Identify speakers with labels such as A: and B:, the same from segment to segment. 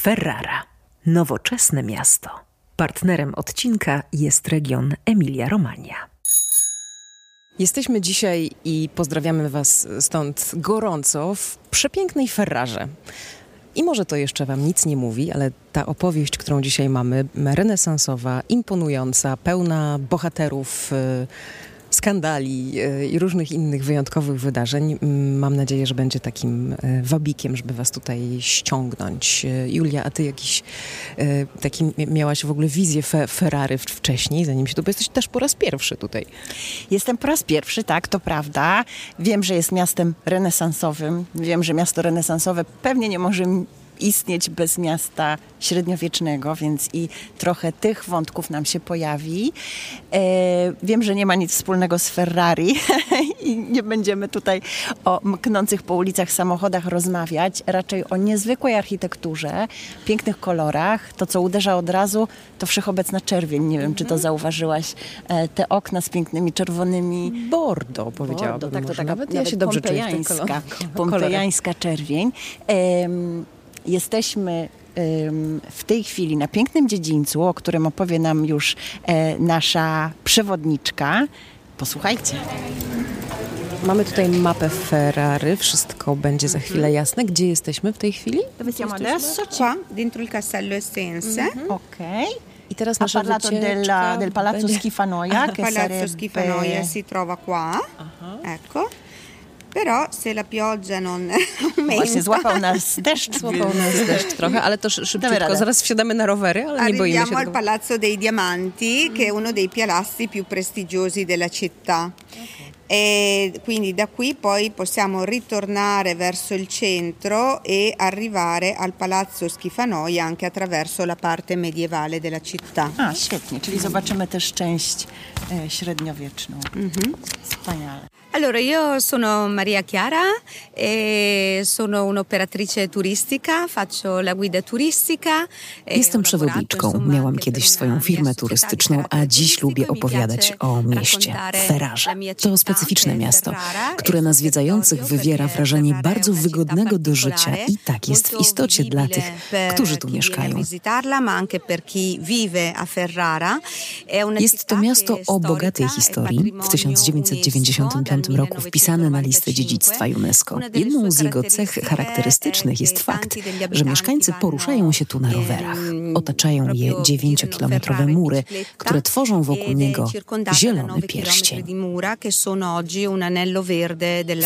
A: Ferrara. Nowoczesne miasto. Partnerem odcinka jest region Emilia-Romagna.
B: Jesteśmy dzisiaj i pozdrawiamy Was stąd gorąco w przepięknej Ferrarze. I może to jeszcze Wam nic nie mówi, ale ta opowieść, którą dzisiaj mamy, renesansowa, imponująca, pełna bohaterów. Yy, skandali e, i różnych innych wyjątkowych wydarzeń. Mam nadzieję, że będzie takim e, wabikiem, żeby was tutaj ściągnąć. E, Julia, a ty jakiś taki miałaś w ogóle wizję fe Ferrari wcześniej, zanim się tu, bo jesteś też po raz pierwszy tutaj.
C: Jestem po raz pierwszy, tak, to prawda. Wiem, że jest miastem renesansowym. Wiem, że miasto renesansowe pewnie nie może istnieć bez miasta średniowiecznego, więc i trochę tych wątków nam się pojawi. E, wiem, że nie ma nic wspólnego z Ferrari i nie będziemy tutaj o mknących po ulicach samochodach rozmawiać, raczej o niezwykłej architekturze, pięknych kolorach. To, co uderza od razu, to wszechobecna czerwień. Nie wiem, czy to mhm. zauważyłaś. E, te okna z pięknymi czerwonymi...
B: Bordo, powiedziałabym. Bordo,
C: tak, to taka
B: nawet, ja się dobrze czuję
C: pompejańska czerwień. Jesteśmy w tej chwili na pięknym dziedzińcu, o którym opowie nam już e, nasza przewodniczka. Posłuchajcie.
B: Mamy tutaj mapę Ferrari, wszystko będzie za chwilę mhm. jasne. Gdzie jesteśmy w tej chwili?
D: Siamo adesso? Qua, dentro il castello Estense.
C: Mhm. Ok.
B: I teraz nasza
C: parlato della, del Palazzo Schifanoia.
D: Il Palazzo sarebbe... Schifanoia si trova qua. Aha. Ecco. Però se la pioggia non
C: aumenta... Właśnie złapał nas deszcz.
B: Złapał nas deszcz trochę, ale to szybciutko. Zaraz wsiadamy na rowery, ale nie boimy się
D: Arriviamo al Palazzo dei Diamanti, che è uno dei palazzi più prestigiosi della città. Okay. E quindi da qui poi possiamo ritornare verso il centro e arrivare al Palazzo Schifanoia anche attraverso la parte medievale della città.
C: A, świetnie, czyli zobaczymy też część e, średniowieczną. Mhm. Wspaniale.
D: Allora, io sono Maria Chiara e sono un'operatrice turistica, faccio la guida turistica.
A: E Jestem przewodniczką. Miałam kiedyś swoją firmę turystyczną, a dziś lubię opowiadać o mieście, Ferrarze. To specyficzne miasto, które na zwiedzających wywiera wrażenie bardzo wygodnego do życia i tak jest w istocie dla tych, którzy tu mieszkają. Jest to miasto o bogatej historii. W 1995 1995 roku wpisany na listę dziedzictwa UNESCO. Jedną z jego cech charakterystycznych jest fakt, że mieszkańcy poruszają się tu na rowerach. Otaczają je dziewięciokilometrowe mury, które tworzą wokół niego zielony pierścień.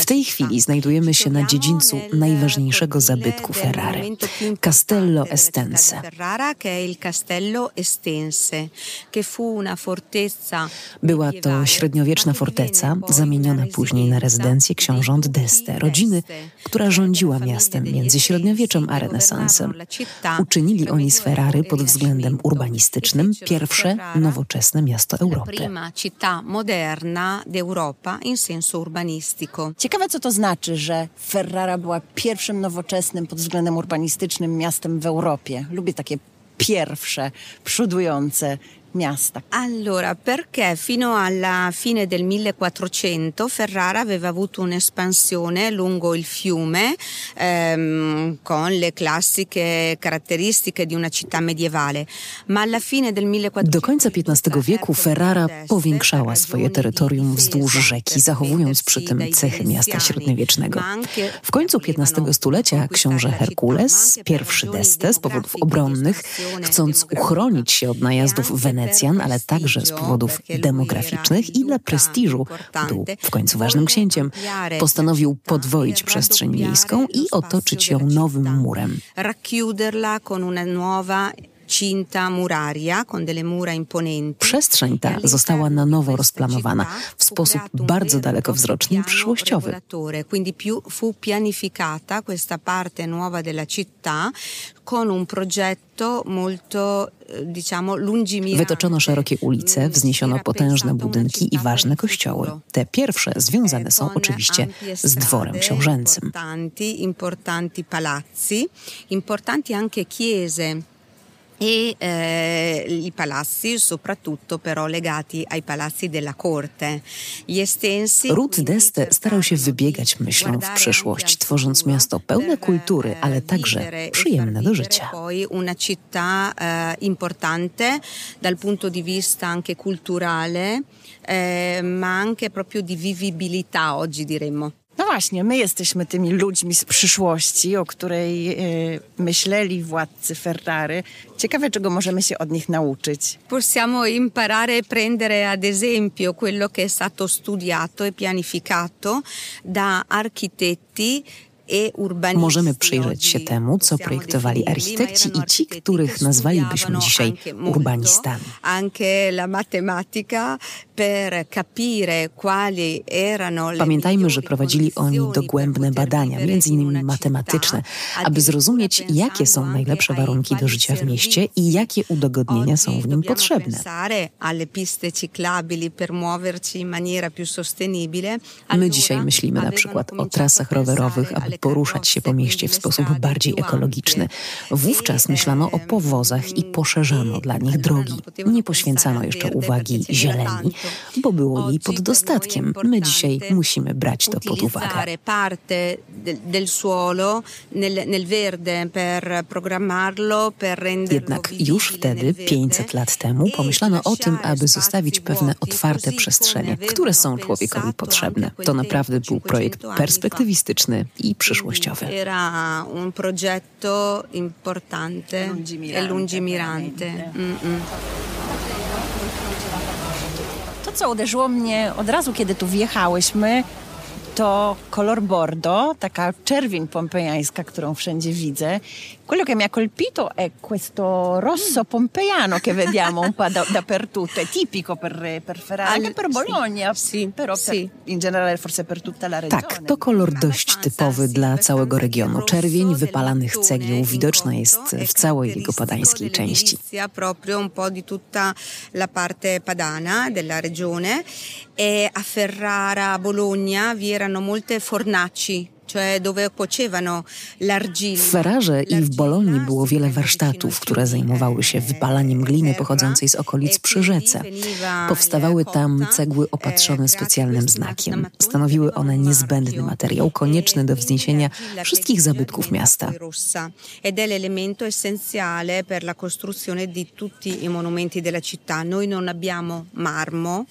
A: W tej chwili znajdujemy się na dziedzińcu najważniejszego zabytku Ferrari, Castello Estense. Była to średniowieczna forteca, zamieniona później na rezydencję książąt d'Este, rodziny, która rządziła miastem między średniowieczem a renesansem. Uczynili oni z Ferrary pod względem urbanistycznym pierwsze nowoczesne miasto Europy.
C: Ciekawe, co to znaczy, że Ferrara była pierwszym nowoczesnym pod względem urbanistycznym miastem w Europie. Lubię takie pierwsze, przodujące miasta.
D: Allora, perché fino alla fine del 1400 Ferrara aveva avuto un'espansione lungo il fiume ehm, con le classiche caratteristiche di una città medievale, ma alla fine del 1400
A: Do końca XV wieku Ferrara powiększała swoje terytorium wzdłuż rzeki, zachowując przy tym cechy miasta średniowiecznego. W końcu XV stulecia książę Herkules, pierwszy d'Este z powodów obronnych, chcąc uchronić się od najazdów Wenecji, Wenecjan, ale także z powodów demograficznych i dla prestiżu, był w końcu ważnym księciem, postanowił podwoić przestrzeń miejską i otoczyć ją nowym murem. Przestrzeń ta została na nowo rozplanowana w sposób bardzo dalekowzroczny i przyszłościowy. Quindi fu pianificata questa parte nuova della città con un progetto molto diciamo Wytoczono szerokie ulice, wzniesiono potężne budynki i ważne kościoły. Te pierwsze związane są oczywiście z dworem książęcym.
D: Importanti palazzi, importanti anche chiese e eh, i palazzi, soprattutto però legati ai palazzi della corte. Gli estensi,
A: Ruth Deste starał się wybiegać myślą w przyszłość, tworząc miasto pełne kultury, ale także przyjemne do życia.
D: Poi una città eh, importante dal punto di vista anche culturale, eh, ma anche proprio di vivibilità oggi diremmo.
C: No właśnie, my jesteśmy tymi ludźmi z przyszłości, o której e, myśleli władcy Ferrari. Ciekawe, czego możemy się od nich nauczyć.
D: Possiamo imparare e prendere ad esempio quello che è stato studiato e pianificato da architetti
A: Możemy przyjrzeć się temu, co projektowali architekci i ci, których nazwalibyśmy dzisiaj urbanistami. Pamiętajmy, że prowadzili oni dogłębne badania, innymi matematyczne, aby zrozumieć, jakie są najlepsze warunki do życia w mieście i jakie udogodnienia są w nim potrzebne. My dzisiaj myślimy na przykład o trasach rowerowych, poruszać się po mieście w sposób bardziej ekologiczny. Wówczas myślano o powozach i poszerzano dla nich drogi. Nie poświęcano jeszcze uwagi zieleni, bo było jej pod dostatkiem. My dzisiaj musimy brać to pod uwagę. Jednak już wtedy, 500 lat temu, pomyślano o tym, aby zostawić pewne otwarte przestrzenie, które są człowiekowi potrzebne. To naprawdę był projekt perspektywistyczny i przyszłościowy.
D: Era un progetto importante e lungimirante.
C: To, co uderzyło mnie od razu, kiedy tu wjechałyśmy, to kolor bordo, taka czerwień pompejańska, którą wszędzie widzę. Quello che mi ha colpito è questo rosso pompeiano che vediamo un po' da, dappertutto, è tipico per, per Ferrari, anche per Bologna, sì, però sì. Per, in generale forse per tutta la regione.
A: Tak, to kolor dość typowy dla całego regionu. Czerwień wypalanych cegieł widoczna jest w całej jego padańskiej części.
D: proprio un po' di tutta la parte padana della regione e a Ferrara, a Bologna vi erano molte fornaci
A: w Ferrarze i w Bolonii było wiele warsztatów, które zajmowały się wypalaniem gliny pochodzącej z okolic przy rzece. Powstawały tam cegły opatrzone specjalnym znakiem. Stanowiły one niezbędny materiał, konieczny do wzniesienia wszystkich zabytków miasta.
D: Per la costruzione di tutti i monumenti della città. Noi non abbiamo marmo,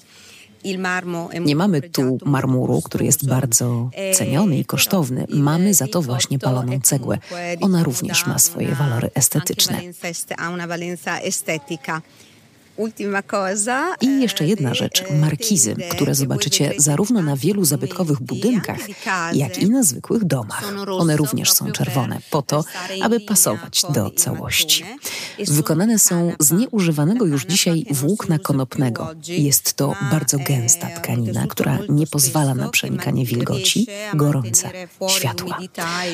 A: nie mamy tu marmuru, który jest bardzo ceniony i kosztowny. Mamy za to właśnie paloną cegłę. Ona również ma swoje walory estetyczne. I
D: eh,
A: jeszcze jedna rzecz, markizy, które zobaczycie zarówno na wielu zabytkowych budynkach, jak i na zwykłych domach. One również są czerwone, po to, aby pasować do całości. Wykonane są z nieużywanego już dzisiaj włókna konopnego. Jest to bardzo gęsta tkanina, która nie pozwala na przenikanie wilgoci, gorąca, światła.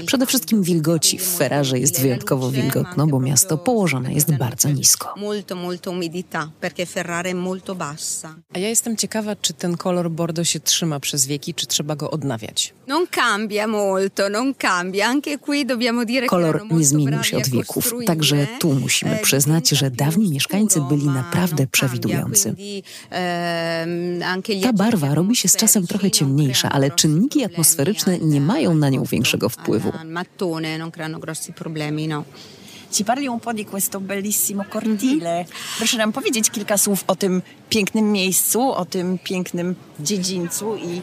A: Przede wszystkim wilgoci. W Ferrarze jest wyjątkowo wilgotno, bo miasto położone jest bardzo nisko
D: perché Ferrara è molto bassa.
B: A ja jestem ciekawa, czy ten kolor bordo się trzyma przez wieki, czy trzeba go odnawiać?
D: Non cambia molto, non cambia. Anche qui dobbiamo dire
A: Kolor nie zmienił się od wieków, także tu musimy eh, przyznać, że dawni mieszkańcy byli naprawdę przewidujący.
D: Ehm,
A: Ta barwa robi się z czasem trochę ciemniejsza, ale czynniki atmosferyczne nie mają na nią większego wpływu.
D: Mattone non creano grossi problemi, no.
C: Ci parli un po' di questo bellissimo cortile. Proszę nam powiedzieć kilka słów o tym pięknym miejscu, o tym pięknym dziedzińcu i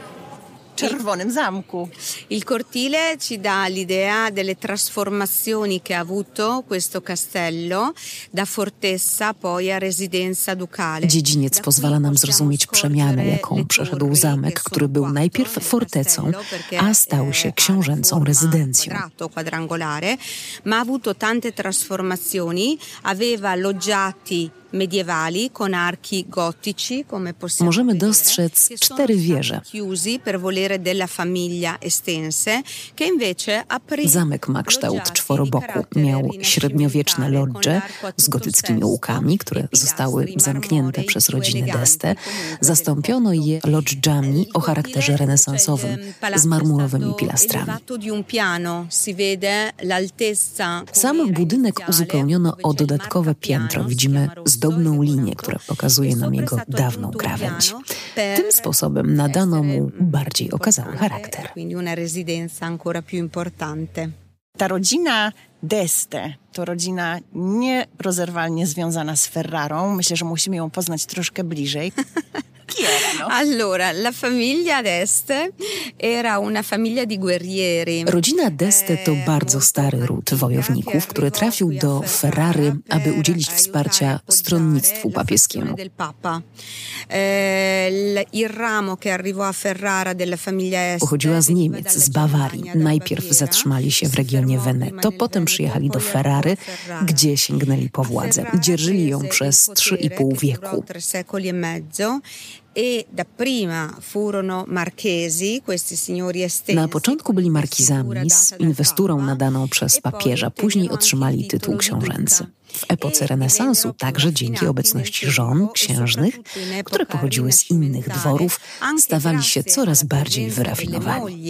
C: czerwonym zamku.
D: Il cortile ci dà l'idea delle trasformazioni che ha avuto questo castello da fortezza poi a residenza ducale.
A: Dziedziniec pozwala nam zrozumieć przemianę, jaką przeszedł zamek, który był najpierw fortecą, a stał się książęcą rezydencją.
D: quadrangolare, ma ha avuto tante trasformazioni, aveva loggiati
A: Możemy dostrzec cztery wieże. Zamek ma kształt czworoboku. Miał średniowieczne lodże z gotyckimi łukami, które zostały zamknięte przez rodzinę Deste. Zastąpiono je lodżami o charakterze renesansowym z marmurowymi pilastrami. Sam budynek uzupełniono o dodatkowe piętro. Widzimy zdobną linię, która pokazuje nam jego dawną krawędź. Tym sposobem nadano mu bardziej okazały charakter.
C: Ta rodzina Deste to rodzina nierozerwalnie związana z Ferrarą. Myślę, że musimy ją poznać troszkę bliżej. Chi erano?
D: Allora, la famiglia d'Este era una famiglia di guerrieri.
A: Rodzina Deste to bardzo stary ród wojowników, który trafił do Ferrary, aby udzielić wsparcia stronnictwu papieskiemu.
D: del Papa. Eh, il- Il ramo che arrivò a Ferrara della famiglia Este
A: Pochodziła z Niemiec, z Bawarii. Najpierw zatrzymali się w regionie Veneto, potem przyjechali do Ferrary, gdzie sięgnęli po władzę. Dzierżyli ją przez
D: il
A: trzy i
D: potere,
A: pół
D: che durò
A: wieku.
D: E dapprima furono marchesi, questi signori estensi.
A: Na początku byli markizami z inwesturą nadaną przez
D: e
A: papieża. Później otrzymali tytuł książęcy. W epoce
D: E
A: renesansu także dzięki obecności żon,
D: e
A: księżnych, które pochodziły z innych dworów, stawali się coraz bardziej wyrafinowani.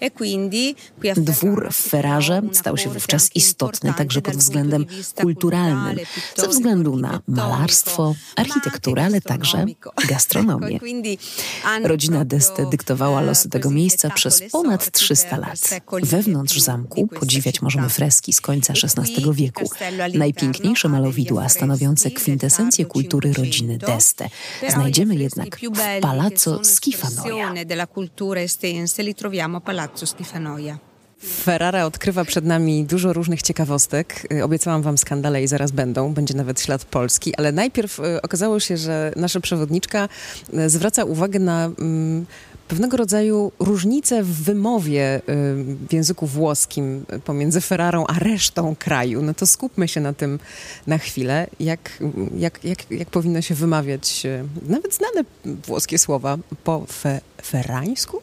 D: e e
A: Dwór w Ferrarze stał się wówczas istotny także pod względem kulturalnym, ze względu na malarstwo,
D: ma
A: architekturę, ale także
D: gastronomico.
A: gastronomię. Rodzina Deste dyktowała losy tego miejsca przez
D: le
A: ponad
D: sorti
A: 300
D: per
A: lat.
D: e
A: Wewnątrz zamku podziwiać możemy freski z końca XVI wieku. Najpiękniejsze malowidła stanowiące kwintesencję kultury rodziny
D: 500,
A: Deste. Znajdziemy jednak w Palazzo Schifanoia.
B: Ferrara odkrywa przed nami dużo różnych ciekawostek. Y, Obiecałam wam skandale i zaraz będą. Będzie nawet ślad Polski. Ale najpierw y, okazało się, że nasza przewodniczka y, zwraca uwagę na mm, pewnego rodzaju różnice w wymowie y, w języku włoskim pomiędzy Ferrarą a resztą kraju. No to skupmy się na tym na chwilę. Jak, jak, jak, jak powinno się wymawiać y, nawet znane włoskie słowa po fe, ferrańsku?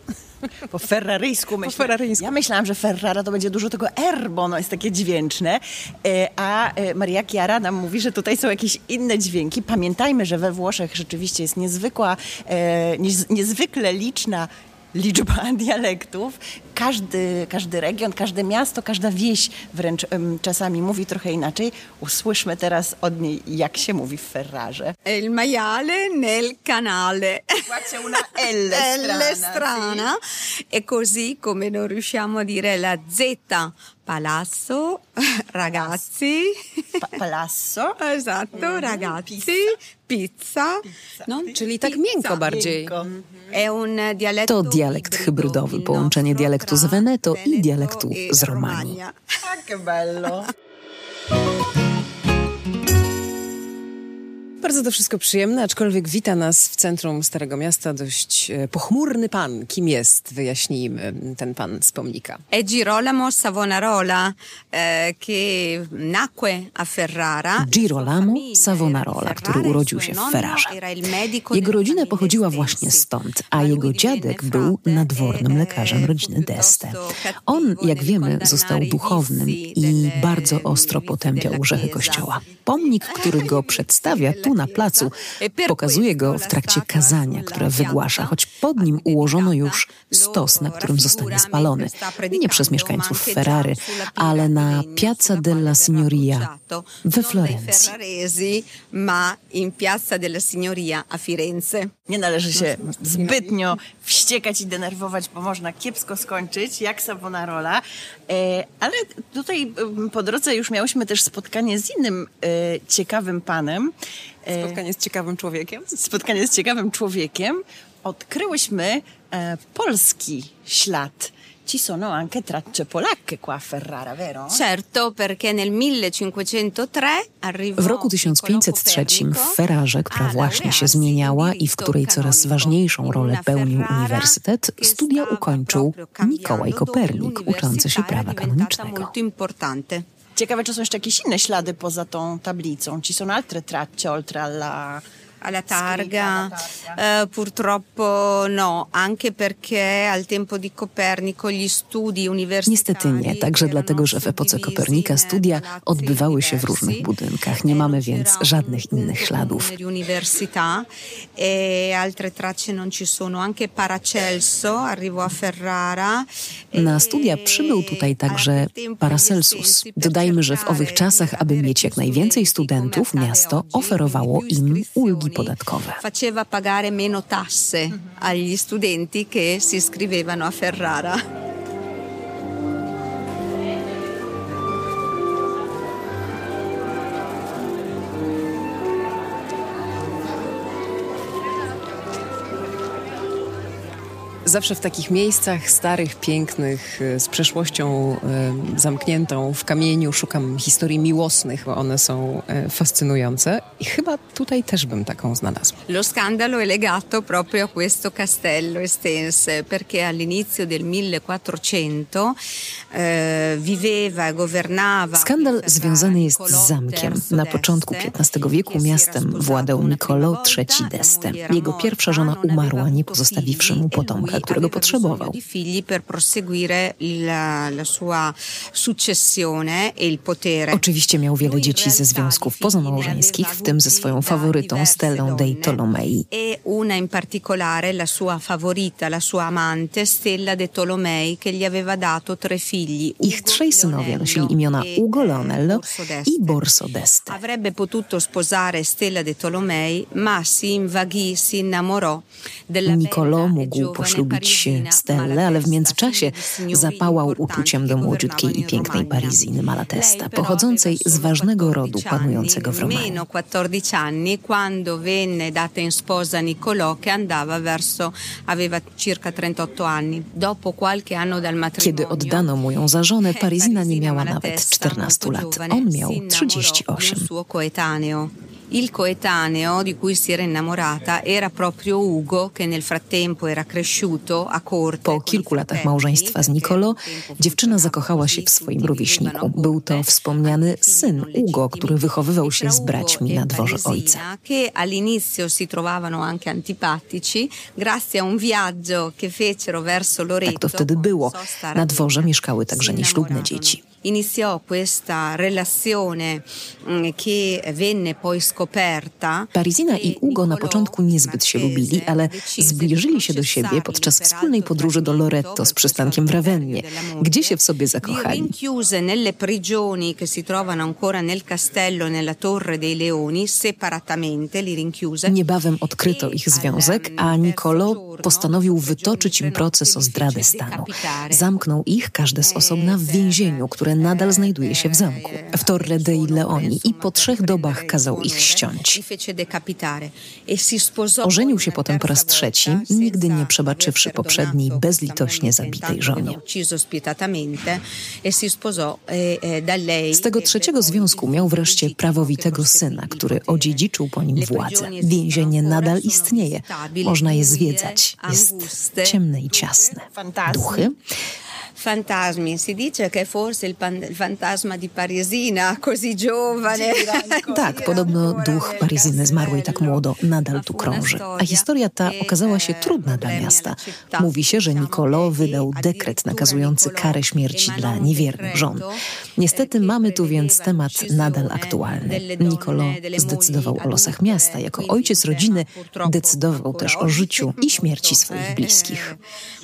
C: Po ferraryjsku myślę.
B: ferraryjsku.
C: Ja myślałam, że Ferrara to będzie dużo tego R, bo ono jest takie dźwięczne. E, A e, Maria Chiara nam mówi, że tutaj są jakieś inne dźwięki. Pamiętajmy, że we Włoszech rzeczywiście jest niezwykła, e, niez- niezwykle liczna liczba dialektów. Każdy, każdy region, każde miasto, każda wieś wręcz czasami mówi trochę inaczej. Usłyszmy teraz od niej, jak się mówi w Ferrarze.
D: Il maiale nel canale.
C: Qua c'è una L strana,
D: L strana. E così come non riusciamo a dire la Z, palazzo, ragazzi.
C: Pa- Palazzo.
D: Esatto, ragazzi, pizza. no?
B: Czyli tak miękko bardziej.
C: Miękko.
D: È un dialetto
A: To dialekt
D: ibrido,
A: hybrydowy, połączenie dialektu z Veneto i dialektu
D: e
A: z Romanii.
C: Ah, che bello.
B: Bardzo to wszystko przyjemne, aczkolwiek wita nas w centrum Starego Miasta dość e, pochmurny pan. Kim jest? Wyjaśnijmy ten pan z pomnika.
D: È Girolamo Savonarola eh, che nacque a Ferrara.
A: Girolamo Savonarola, który urodził się w Ferrarze. Jego rodzina pochodziła właśnie stąd, a jego dziadek był nadwornym lekarzem rodziny Deste. On, jak wiemy, został duchownym i bardzo ostro potępiał grzechy Kościoła. Pomnik, który go przedstawia tu na placu, pokazuje go w trakcie kazania, które wygłasza, choć pod nim ułożono już stos, na którym zostanie spalony. Nie przez mieszkańców Ferrary, ale na Piazza della Signoria we Florencji.
D: Ma in Piazza della Signoria a Firenze.
C: Nie należy się zbytnio wściekać i denerwować, bo można kiepsko skończyć, jak Savonarola. E, ale tutaj po drodze już miałyśmy też spotkanie z innym e, ciekawym panem. E,
B: Spotkanie z ciekawym człowiekiem.
C: spotkanie z ciekawym człowiekiem. Odkryłyśmy polski ślad. Ci sono anche tracce polacche qua a Ferrara, vero?
D: Certo, perché nel 1503 arrivò
A: W roku 1503 w Ferrarze, która właśnie się zmieniała i w której coraz ważniejszą rolę pełnił uniwersytet, studia ukończył Mikołaj Kopernik, uczący się prawa kanonicznego.
C: Ciekawe, czy są jeszcze jakieś inne ślady poza tą tablicą. Ci są altre tracce oltre alla
D: alla targa. Eh, purtroppo no, anche perché al tempo di Copernico gli studi universitari...
A: Niestety nie, także dlatego, że w epoce Kopernika studia odbywały się w różnych budynkach. Nie mamy więc żadnych innych śladów.
D: E altre tracce non ci sono. Anche Paracelso arrivò a Ferrara.
A: Na e studia przybył tutaj także Paracelsus. Dodajmy, że w owych czasach, aby mieć jak najwięcej studentów, miasto oferowało im ulgi podatkowe.
D: Faceva pagare meno tasse agli studenti che si iscrivevano a Ferrara.
B: Zawsze w takich miejscach starych, pięknych, e, z przeszłością y, zamkniętą w kamieniu szukam historii miłosnych, bo one są y, fascynujące i chyba tutaj też bym taką znalazła.
D: Lo scandalo è legato proprio a questo castello Estense perché all'inizio del 1400 eh, viveva e governava
A: Skandal związany jest z zamkiem. Na początku XV wieku miastem władał Niccolo III d'Este. Jego pierwsza żona umarła, nie pozostawiwszy mu potomka którego potrzebował.
D: E
A: Oczywiście miał wiele dzieci ze związków pozamałżeńskich, w tym ze swoją faworytą Stellą dei Tolomei.
D: E una in particolare la sua favorita, la sua amante Stella de Tolomei, che gli aveva dato tre figli.
A: Ich trzej synowie nosili imiona e, Ugo Leonello i Borso d'Este.
D: Avrebbe potuto sposare Stella de Tolomei, ma si invaghì, si innamorò della
A: Niccolò mógł poślubić lubić Stellę, ale w międzyczasie zapałał uczuciem do młodziutkiej i pięknej Pariziny Malatesta, pochodzącej z ważnego rodu panującego w Romanie.
D: 14 anni quando venne data in sposa Niccolò che andava verso aveva circa 38 anni. Dopo qualche anno dal matrimonio
A: Kiedy oddano mu ją za żonę, Parizina nie miała nawet 14 lat. On miał 38.
D: Il coetaneo di cui si era innamorata era proprio Ugo, che nel frattempo era cresciuto.
A: Po kilku latach małżeństwa z Nicolo, dziewczyna zakochała się w swoim rówieśniku. Był to wspomniany syn Ugo, który wychowywał się z braćmi na dworze ojca. Tak to wtedy było. Na dworze mieszkały także nieślubne dzieci
D: iniziò questa relazione mm, che venne poi scoperta.
A: Parizina i Ugo na początku niezbyt się lubili, ale zbliżyli się do siebie podczas wspólnej podróży do Loretto z przystankiem w Ravennie, gdzie się w sobie zakochali.
D: Rinchiuse nelle prigioni che si trovano ancora nel castello nella Torre dei Leoni separatamente li rinchiuse.
A: Niebawem odkryto ich związek, a Nicolo postanowił wytoczyć im proces o zdradę stanu. Zamknął ich, każde z osobna, w więzieniu, które które nadal znajduje się w zamku, w Torre dei Leoni i po trzech dobach kazał ich ściąć. Ożenił się potem po raz trzeci, nigdy nie przebaczywszy poprzedniej bezlitośnie zabitej żonie. Z tego trzeciego związku miał wreszcie prawowitego syna, który odziedziczył po nim władzę. Więzienie nadal istnieje, można je zwiedzać. Jest ciemne i ciasne. Duchy
D: fantasmi. Si dice che forse il, pan, il fantasma di Parisina, così giovane.
A: Tak, podobno duch Paryzyny zmarłej tak młodo nadal tu krąży. A historia ta okazała się trudna dla miasta. Mówi się, że Niccolò wydał dekret nakazujący karę śmierci dla niewiernych żon. Niestety mamy tu więc temat nadal aktualny. Niccolò zdecydował o losach miasta. Jako ojciec rodziny decydował też o życiu i śmierci swoich bliskich.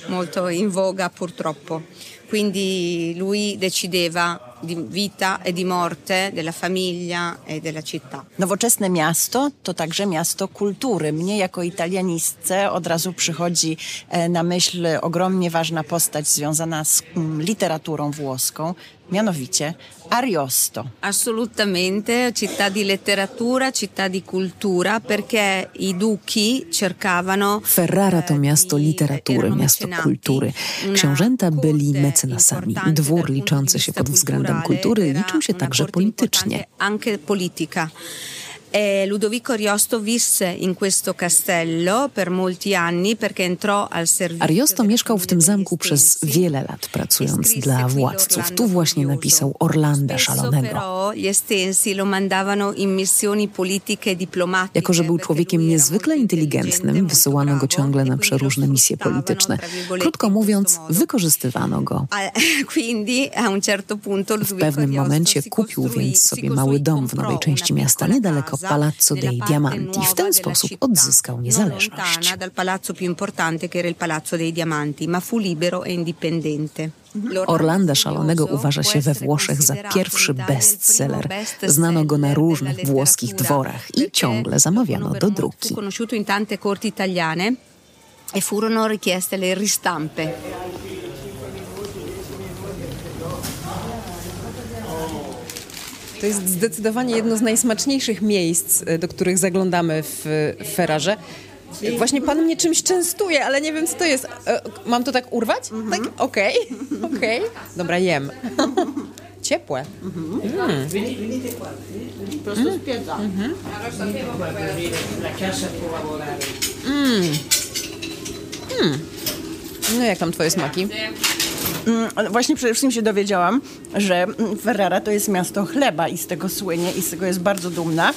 D: Molto in voga purtroppo. Quindi lui decideva di vita e di morte della famiglia e della città.
C: Nowoczesne miasto to także miasto kultury. Mnie jako italianistce od razu przychodzi e, na myśl ogromnie ważna postać związana z mm, literaturą włoską, mianowicie Ariosto.
D: Assolutamente, città di letteratura, città di cultura, perché i duchi cercavano...
A: Ferrara to miasto literatury, miasto kultury. Książęta byli mecenasami. Dwór liczący się pod względem kultury liczył się także politycznie.
D: Anche politica. E Ludovico Ariosto visse in questo castello per molti anni perché entrò al servizio.
A: Ariosto mieszkał w tym zamku przez wiele lat, pracując dla władców. Tu właśnie napisał Orlanda Szalonego. Jako, że był człowiekiem niezwykle inteligentnym, wysyłano go ciągle na przeróżne misje polityczne. Krótko mówiąc, wykorzystywano go. W pewnym momencie kupił więc sobie mały dom w nowej części miasta, niedaleko Palazzo dei Diamanti. W ten sposób odzyskał niezależność. Orlanda Szalonego uważa się we Włoszech za pierwszy bestseller. Znano go na różnych włoskich dworach i ciągle zamawiano do druki.
D: e furono richieste le ristampe.
B: To jest zdecydowanie jedno z najsmaczniejszych miejsc, e, do których zaglądamy w, w Ferrarze. Właśnie pan mnie czymś częstuje, ale nie wiem co to jest. E, Mam to tak urwać? Tak? Okej, okej. Dobra, jem. Ciepłe. Mm. No jak tam twoje smaki?
C: Mm, Właśnie przede wszystkim się dowiedziałam, że mm, Ferrara to jest miasto chleba i z tego słynie i z tego jest bardzo dumna.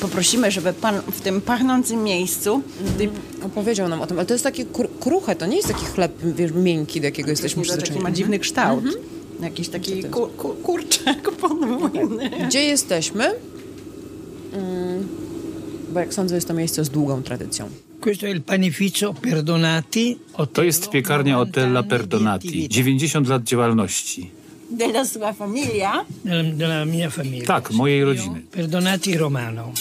C: Poprosimy, żeby pan w tym pachnącym miejscu tej
B: Opowiedział nam o tym, ale to jest takie kru- kruche, to nie jest taki chleb wiesz, miękki, do jakiego jesteśmy
C: taki
B: przyzwyczajeni.
C: ma dziwny kształt. Jakiś taki ku, ku, kurczak podwójny.
B: Gdzie jesteśmy? Mm, Bo jak sądzę, jest to miejsce z długą tradycją.
E: To jest piekarnia Otella Perdonati. 90 lat działalności.
C: Della sua famiglia.
F: Della, mia famiglia.
E: Tak, mojej rodziny.
F: Perdonati Romano.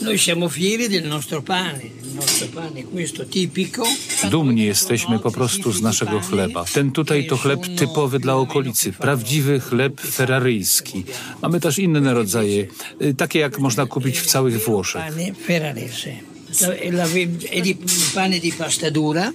F: Noi siamo fieri del nostro pane, il nostro pane questo tipico.
E: Dumni jesteśmy po prostu z naszego chleba. Ten tutaj to chleb typowy dla okolicy, prawdziwy chleb ferraryjski. Mamy też inne rodzaje, y, takie jak można kupić w całych Włoszech.
F: La- la- È di pane di pasta dura.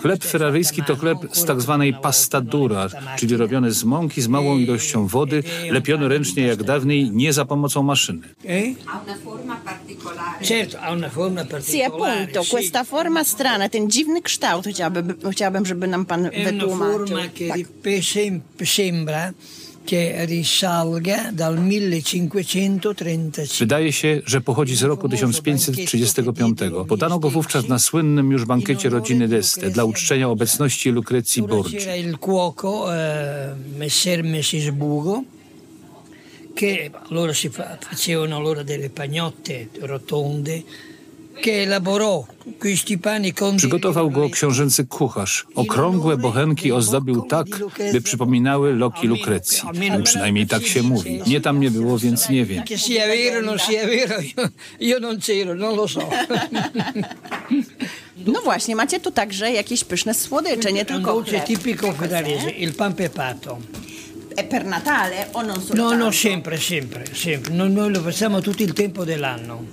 E: Chleb ferraryjski to chleb z tak zwanej pasta dura, czyli robiony z mąki z małą ilością wody, lepiony ręcznie jak dawniej, nie za pomocą maszyny.
F: Eh?
C: Sì, appunto, questa forma strana, ten dziwny kształt chciałabym, chciałabym żeby nam pan wytłumaczył.
F: forma che
C: Tak.
F: Ri- sem- sembra che risalga dal 1535.
E: Wydaje się, że pochodzi z roku 1535. Podano go wówczas na słynnym już bankiecie rodziny d'Este dla uczczenia obecności Lucrecji Borgi.
F: Eh, che allora si fa- facevano allora delle pagnotte rotonde
E: Przygotował go książęcy kucharz. Okrągłe bochenki ozdobił tak, by przypominały loki Lukrecji. Przynajmniej tak się mówi. Nie tam nie było, więc nie wiem.
F: che sia vero o non sia vero io, io non c'ero non lo so
C: No właśnie, macie tu także jakieś pyszne słodycze, nie tylko chleb.
F: tipico ferrarese il pan pepato
C: E per Natale o non
F: no
C: soltanto?
F: no sempre sempre sempre No- noi lo facciamo tutto il tempo dell'anno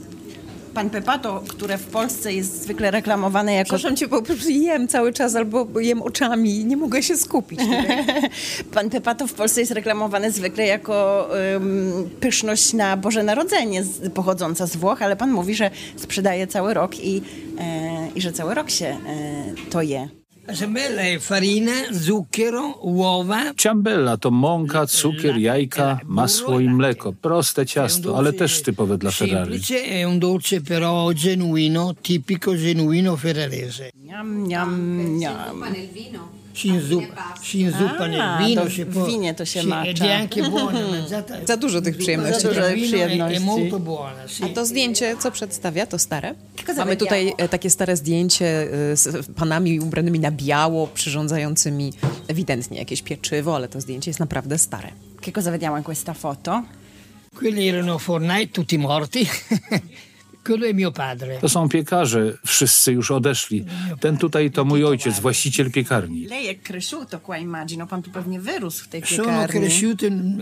C: Pan Pepato, które w Polsce jest zwykle reklamowane jako
B: Proszę cię, bo po prostu jem cały czas albo jem oczami i nie mogę się skupić.
C: Pan Pepato w Polsce jest reklamowany zwykle jako ym, pyszność na Boże Narodzenie z, pochodząca z Włoch, ale pan mówi, że sprzedaje cały rok i, e, i że cały rok się e, to je.
F: La sembella è farina zucchero uova
E: Ciambella to mąka, cukier, jajka, masło i mleko. Proste ciasto, ale też typowe dla Ferrari.
F: semplice è un dolce però genuino tipico genuino ferrarese
C: Niam, niam, niam.
D: Nel vino.
F: si inzuppa, si inzuppa
C: Ah,
F: nel vino
C: to
F: si
C: w winie to się
F: mangiata
B: Za dużo tych przyjemności.
C: Za dużo przyjemności.
B: A to zdjęcie, co przedstawia, to stare? Mamy tutaj e, takie stare zdjęcie e, z panami ubranymi na biało, przyrządzającymi ewidentnie jakieś pieczywo, ale to zdjęcie jest naprawdę stare.
C: Che cosa vediamo in questa foto?
F: Quelli erano fornai tutti morti.
E: To są piekarze, wszyscy już odeszli. Ten tutaj to mój ojciec, właściciel piekarni.
C: Pan tu pewnie wyrósł w tej piekarni.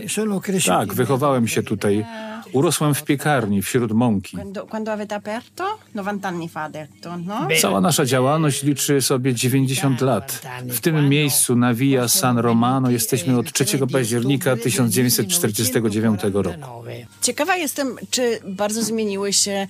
E: Tak, wychowałem się tutaj. Urosłem w piekarni, wśród mąki.
C: Quando, quando avete aperto? 90 anni fa, ha detto, no?
E: Cała nasza działalność liczy sobie 90 lat. W tym miejscu na Via San Romano jesteśmy od 3 października 1949 roku.
C: Ciekawa jestem, czy bardzo zmieniły się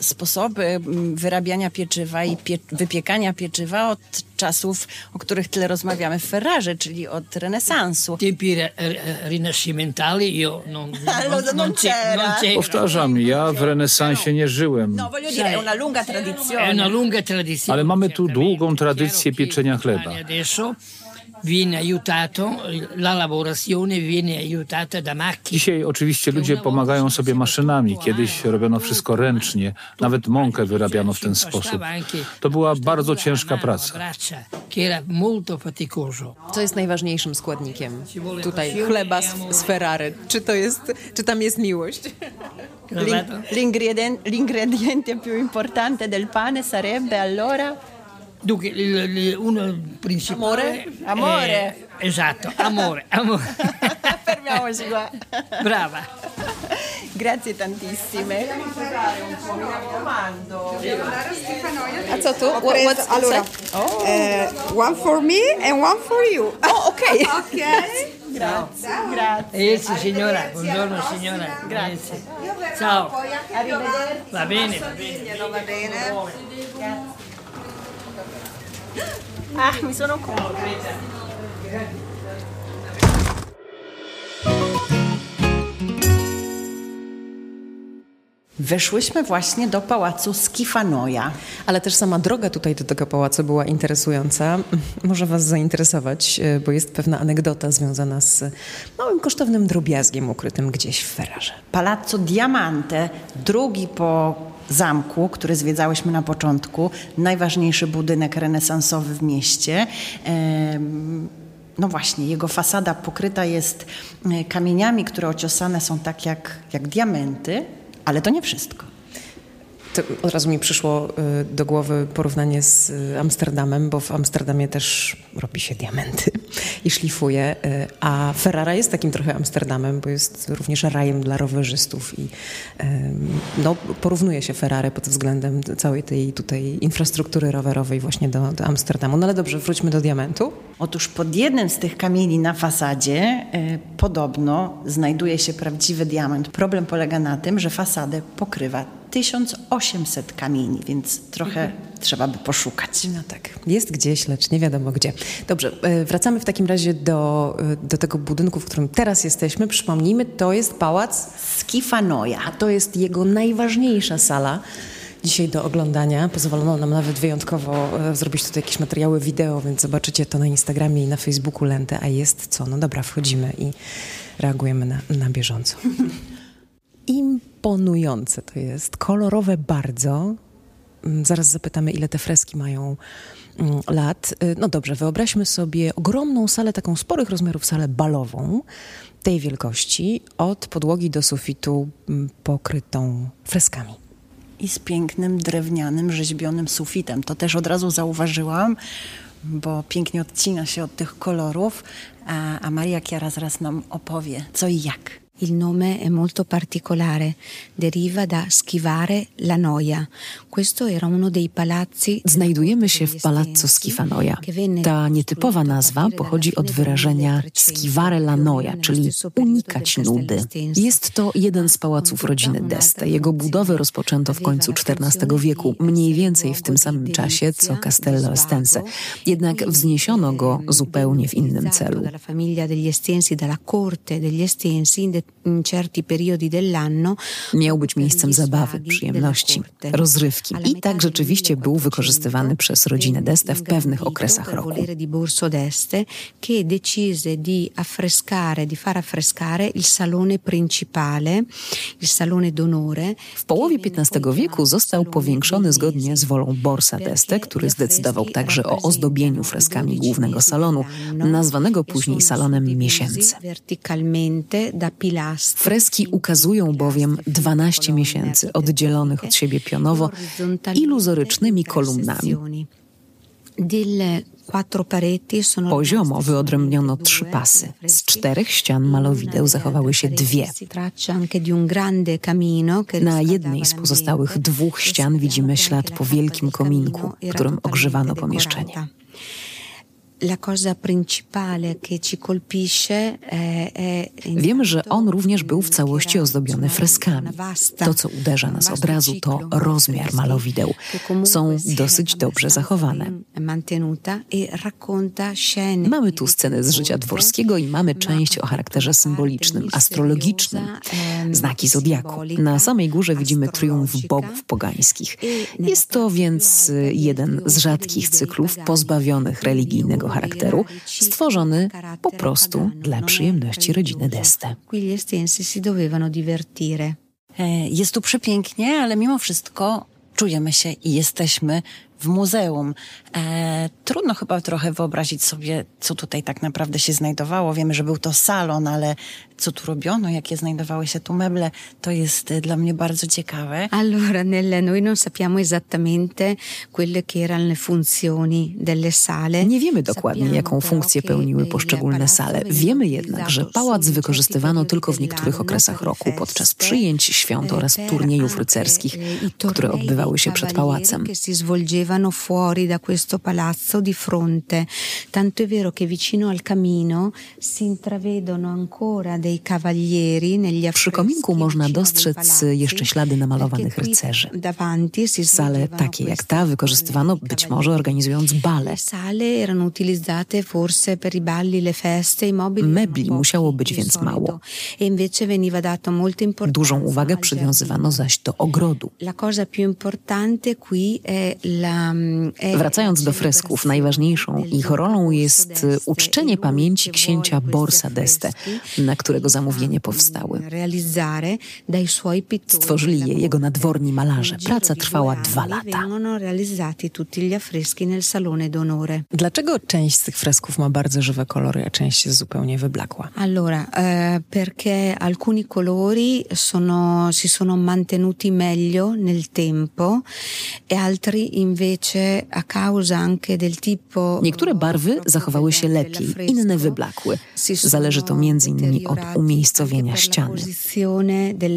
C: sposoby m, wyrabiania pieczywa i pie, wypiekania pieczywa od czasów, o których tyle rozmawiamy w Ferrarze, czyli od renesansu.
F: tempi re- re- rinascimentali io non,
C: Lo- non
F: non, non c'era.
E: Powtarzam, ja w renesansie nie żyłem.
C: No, voglio dire, è una lunga
F: È una
C: tradizione.
F: lunga tradizione.
E: Ale mamy tu długą tradycję pieczenia chleba.
F: Viene aiutato, la lavorazione viene aiutata da macchine.
E: Dzisiaj oczywiście ludzie pomagają sobie maszynami. Kiedyś robiono wszystko ręcznie, nawet mąkę wyrabiano w ten sposób. To była bardzo ciężka praca.
B: Co jest najważniejszym składnikiem tutaj chleba z, z Ferrary? Czy to jest, czy tam jest miłość?
C: L'in- l'ingrediente, l'ingrediente più importante del pane sarebbe allora
F: Dunque, il- il- uno principale...
C: Amore? Amore.
F: è- esatto, amore, amore.
C: Fermiamoci qua.
F: Brava.
C: Grazie tantissime.
B: A co tu?
D: Ho preso- allora, eh, one for me and one for you.
B: O, okej.
D: Ok.
C: Grazie, grazie.
F: Grazie signora, buongiorno signora. Grazie. Ciao.
C: Arrivederci.
F: Va bene, va bene.
D: Va bene.
C: Ah, mi sono commossa. Weszłyśmy właśnie do pałacu Skifanoja.
B: Ale też sama droga tutaj do tego pałacu była interesująca. Może Was zainteresować, e, bo jest pewna anegdota związana z małym kosztownym drobiazgiem ukrytym gdzieś w Ferrarze.
C: Palazzo Diamante, drugi po zamku, który zwiedzałyśmy na początku, najważniejszy budynek renesansowy w mieście. No właśnie, jego fasada pokryta jest e, kamieniami, które ociosane są tak jak, jak diamenty, ale to nie wszystko.
B: To od razu mi przyszło y, do głowy porównanie z y, Amsterdamem, bo w Amsterdamie też robi się diamenty i szlifuje, y, a Ferrara jest takim trochę Amsterdamem, bo jest również rajem dla rowerzystów i no, porównuje się Ferrari pod względem całej tej tutaj infrastruktury rowerowej właśnie do, do Amsterdamu. No ale dobrze, wróćmy do diamentu.
C: Otóż pod jednym z tych kamieni na fasadzie e, podobno znajduje się prawdziwy diament. Problem polega na tym, że fasadę pokrywa 1800 kamieni, więc trochę trzeba by poszukać.
B: No tak, jest gdzieś, lecz nie wiadomo gdzie. Dobrze, e, wracamy w takim razie do, e, do tego budynku, w którym teraz jesteśmy. Przypomnijmy, to jest pałac
C: Skifanoja.
B: A to jest jego najważniejsza sala dzisiaj do oglądania. Pozwolono nam nawet wyjątkowo e, zrobić tutaj jakieś materiały wideo, więc zobaczycie to na Instagramie i na Facebooku Lentę. A jest co? No dobra, wchodzimy i reagujemy na, na bieżąco. Imponujące to jest, kolorowe bardzo. Mm, Zaraz zapytamy, ile te freski mają mm, lat. Y, No dobrze, wyobraźmy sobie ogromną salę, taką sporych rozmiarów salę balową, tej wielkości, od podłogi do sufitu mm, pokrytą freskami.
C: I z pięknym drewnianym, rzeźbionym sufitem. To też od razu zauważyłam, bo pięknie odcina się od tych kolorów, a, Maria Chiara zaraz nam opowie, co i jak.
G: Il nome è molto particolare, deriva da schivare la noia. Questo era uno dei palazzi
A: Znajdujemy się w Palazzo Schifanoja. Ta nietypowa nazwa pochodzi od wyrażenia schivare la noia, czyli unikać nudy. Jest to jeden z pałaców rodziny d'Este. Jego budowę rozpoczęto w końcu XIV wieku, mniej więcej w tym samym czasie co Castello Estense. Jednak wzniesiono go zupełnie w innym celu.
G: Certi periodi dell'anno.
A: Miał być miejscem zabawy, przyjemności, rozrywki i tak rzeczywiście był wykorzystywany przez rodzinę d'Este w pewnych okresach roku.
G: che decise di affrescare, di far affrescare il salone principale, il salone d'onore.
A: W połowie XV wieku został powiększony zgodnie z wolą Borsa d'Este, który zdecydował także o ozdobieniu freskami głównego salonu, nazwanego później salonem Miesięcy.
G: verticalmente da pilastri
A: Freski ukazują bowiem 12 miesięcy oddzielonych od siebie pionowo iluzorycznymi kolumnami. Poziomo wyodrębniono trzy pasy. Z czterech ścian malowideł zachowały się dwie. Na jednej z pozostałych dwóch ścian widzimy ślad po wielkim kominku, którym ogrzewano pomieszczenie. Wiemy, że on również był w całości ozdobiony freskami. To, co uderza nas od razu, to rozmiar malowideł. Są dosyć dobrze zachowane. Mamy tu scenę z życia dworskiego i mamy część o charakterze symbolicznym, astrologicznym, znaki zodiaku. Na samej górze widzimy triumf bogów pogańskich. Jest to więc jeden z rzadkich cyklów pozbawionych religijnego charakteru, stworzony po prostu dla przyjemności rodziny Deste.
C: E, jest tu przepięknie, ale mimo wszystko czujemy się i jesteśmy w muzeum. E, trudno chyba trochę wyobrazić sobie, co tutaj tak naprawdę się znajdowało. Wiemy, że był to salon, ale co tu robiono, jakie znajdowały się tu meble, to jest e, dla mnie bardzo ciekawe.
D: Allora, nelle, noi non sappiamo esattamente quelle che erano le funzioni delle sale.
A: Nie wiemy dokładnie, jaką funkcję pełniły poszczególne sale. Wiemy jednak, że pałac wykorzystywano tylko w niektórych okresach roku, podczas przyjęć, świąt oraz turniejów rycerskich, które odbywały się przed pałacem
D: vedevano fuori da questo palazzo di fronte. Tanto è vero che vicino al camino si intravedono ancora dei
A: Przy kominku można dostrzec jeszcze ślady namalowanych rycerzy. Sale takie jak ta wykorzystywano być może organizując bale. Mebli musiało być więc mało. Dużą uwagę przywiązywano zaś do ogrodu. Wracając do fresków, najważniejszą ich rolą jest uczczenie pamięci księcia Borsa d'Este, na którego zamówienie powstały. Stworzyli je jego nadworni malarze. Praca trwała dwa lata.
B: Dlaczego część z tych fresków ma bardzo żywe kolory, a część jest zupełnie wyblakła?
D: Allora, eh, perché alcuni colori sono, si sono mantenuti meglio nel tempo e altri invece
A: Niektóre barwy zachowały się lepiej, inne wyblakły. Zależy to między innymi od un ministro viene a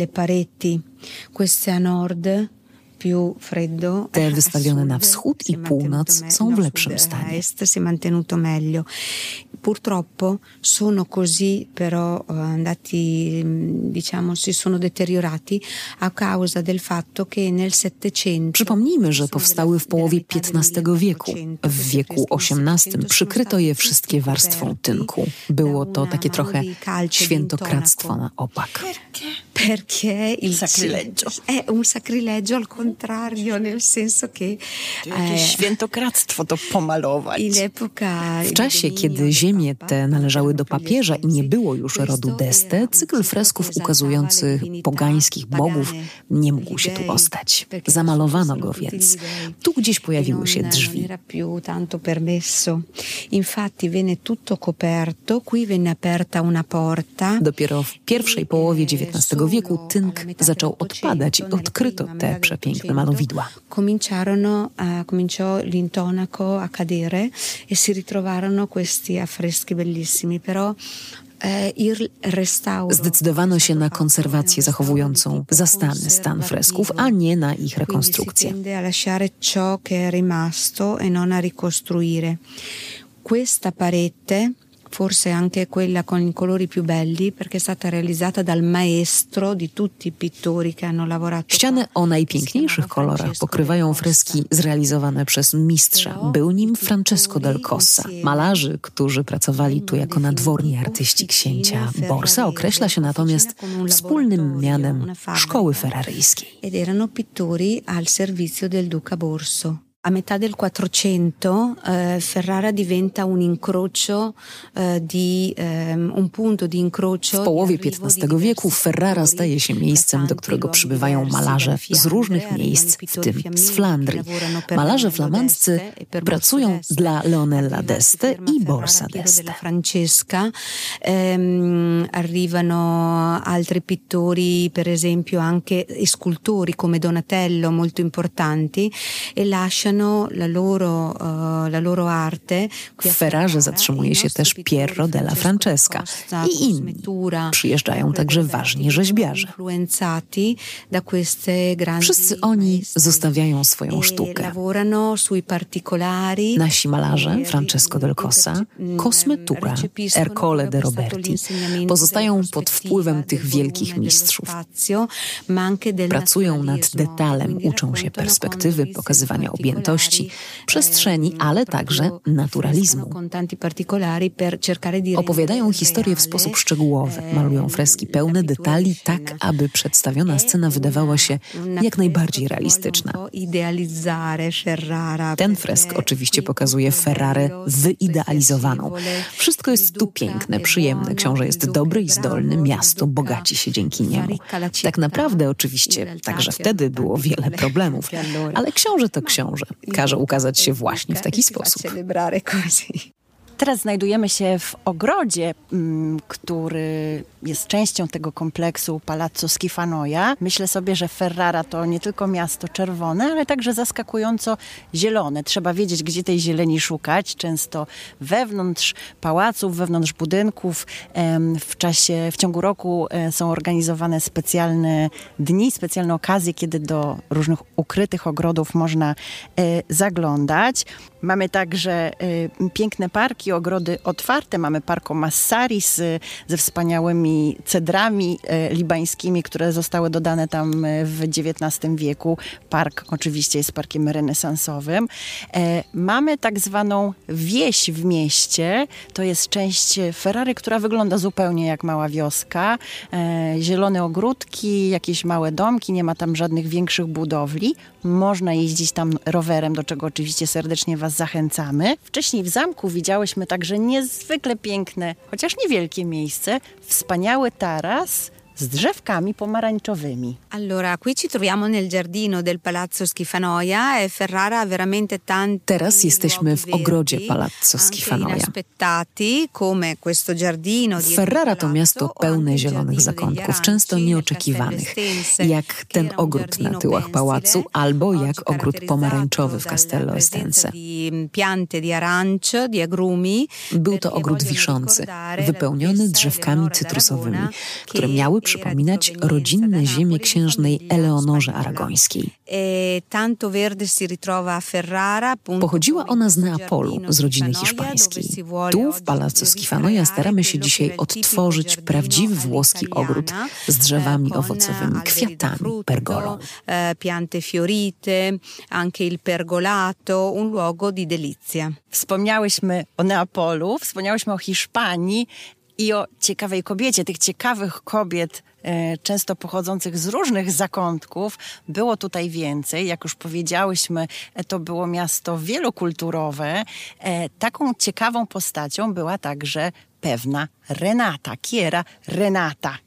A: pareti, Queste a nord Te wystawione na wschód i północ są w lepszym stanie.
D: Purtroppo sono così però eh, andati, diciamo, si sono deteriorati a causa del fatto che nel Settecento...
A: Przypomnijmy, że powstały w połowie XV wieku. W wieku XVIII przykryto je wszystkie warstwą tynku. Było to takie trochę świętokradztwo na opak.
D: Perché il sacrilegio. È un sacrilegio al contrario, nel senso che...
C: Jakieś eh, świętokradztwo to pomalować.
A: W czasie, kiedy ziemie te należały do papieża i nie było już rodu Deste, cykl fresków ukazujących pogańskich bogów nie mógł się tu ostać. Zamalowano go więc. Tu gdzieś pojawiły się drzwi. Dopiero w pierwszej połowie XIX wieku tynk zaczął odpadać i odkryto te przepiękne malowidła.
D: Cominciarono, cominciò l'intonaco a cadere e si ritrovarono questi affreschi bellissimi, però e,
A: Zdecydowano się na konserwację zachowującą zastany stan fresków, a nie na ich rekonstrukcję.
D: Questa parete forse anche quella con i colori più belli perché è stata realizzata dal maestro di tutti i pittori che hanno lavorato.
A: Ściany o najpiękniejszych kolorach pokrywają freski zrealizowane przez mistrza. Był nim Francesco del Cossa. Malarzy, którzy pracowali tu jako nadworni artyści księcia Borsa określa się natomiast wspólnym mianem szkoły ferraryjskiej.
D: Ed erano pittori al servizio del duca Borso. A metà del 400 eh, Ferrara diventa un incrocio eh, di un punto di incrocio.
A: W połowie XV wieku Ferrara staje się miejscem, do którego przybywają malarze z różnych miejsc, w tym z Flandrii. Malarze flamandzcy pracują dla Leonella d'Este i Borsa d'Este.
D: Francesca ehm, arrivano altri pittori, per esempio anche scultori come Donatello molto importanti e lasciano la loro, uh, la loro arte.
A: W Ferrarze zatrzymuje się też Piero della Francesca i inni. Przyjeżdżają także ważni rzeźbiarze. Wszyscy oni zostawiają swoją e sztukę. Nasi malarze, Francesco del Cossa, mm, Cosmetura, Ercole de Roberti, pozostają pod wpływem tych wielkich mistrzów. Pracują nad detalem, uczą się perspektywy, pokazywania objętości objętości przestrzeni, ale także naturalizmu. Opowiadają historię w sposób szczegółowy, malują freski pełne detali, tak aby przedstawiona scena wydawała się jak najbardziej realistyczna. Ten fresk oczywiście pokazuje Ferrarę wyidealizowaną. Wszystko jest tu piękne, przyjemne. Książę jest dobry i zdolny, miasto bogaci się dzięki niemu. Tak naprawdę oczywiście także wtedy było wiele problemów, ale książę to książę każe ukazać się właśnie w taki sposób.
C: Teraz znajdujemy się w ogrodzie, mm, który jest częścią tego kompleksu Palazzo Schifanoia. Myślę sobie, że Ferrara to nie tylko miasto czerwone, ale także zaskakująco zielone. Trzeba wiedzieć, gdzie tej zieleni szukać. Często wewnątrz pałaców, wewnątrz budynków. W czasie, w ciągu roku e, są organizowane specjalne dni, specjalne okazje, kiedy do różnych ukrytych ogrodów można e, zaglądać. Mamy także e, piękne parki, ogrody otwarte. Mamy Parco Massari z, ze wspaniałymi cedrami e, libańskimi, które zostały dodane tam e, w XIX wieku. Park oczywiście jest parkiem renesansowym. E, mamy tak zwaną wieś w mieście. To jest część Ferrary, która wygląda zupełnie jak mała wioska. Zielone ogródki, jakieś małe domki, nie ma tam żadnych większych budowli. Można jeździć tam rowerem, do czego oczywiście serdecznie Was zachęcamy. Wcześniej w zamku widziałyśmy także niezwykle piękne, chociaż niewielkie miejsce, wspaniały taras z drzewkami pomarańczowymi.
D: Allora, qui ci troviamo nel giardino del Palazzo Schifanoia e Ferrara ha veramente tanti
A: Teraz jesteśmy w ogrodzie Palazzo Schifanoia. Ferrara to miasto pełne zielonych zakątków, często nieoczekiwanych, jak ten ogród na tyłach pałacu albo jak ogród pomarańczowy w Castello Estense. Był to ogród wiszący, wypełniony drzewkami cytrusowymi, które miały przypominać rodzinne ziemie księżnej Eleonorze Aragońskiej. E, Pochodziła ona z Neapolu, z rodziny hiszpańskiej. Tu, w Palazzo Schifanoia, staramy się dzisiaj odtworzyć prawdziwy włoski ogród z drzewami owocowymi, kwiatami, pergolą.
D: E, piante fiorite, anche il pergolato, un luogo di delizia.
C: Wspomniałyśmy o Neapolu, wspomniałyśmy o Hiszpanii, i o ciekawej kobiecie, tych ciekawych kobiet, e, często pochodzących z różnych zakątków, było tutaj więcej. Jak już powiedziałyśmy, e, to było miasto wielokulturowe. E, taką ciekawą postacią była także pewna Renata. Chi era Renata?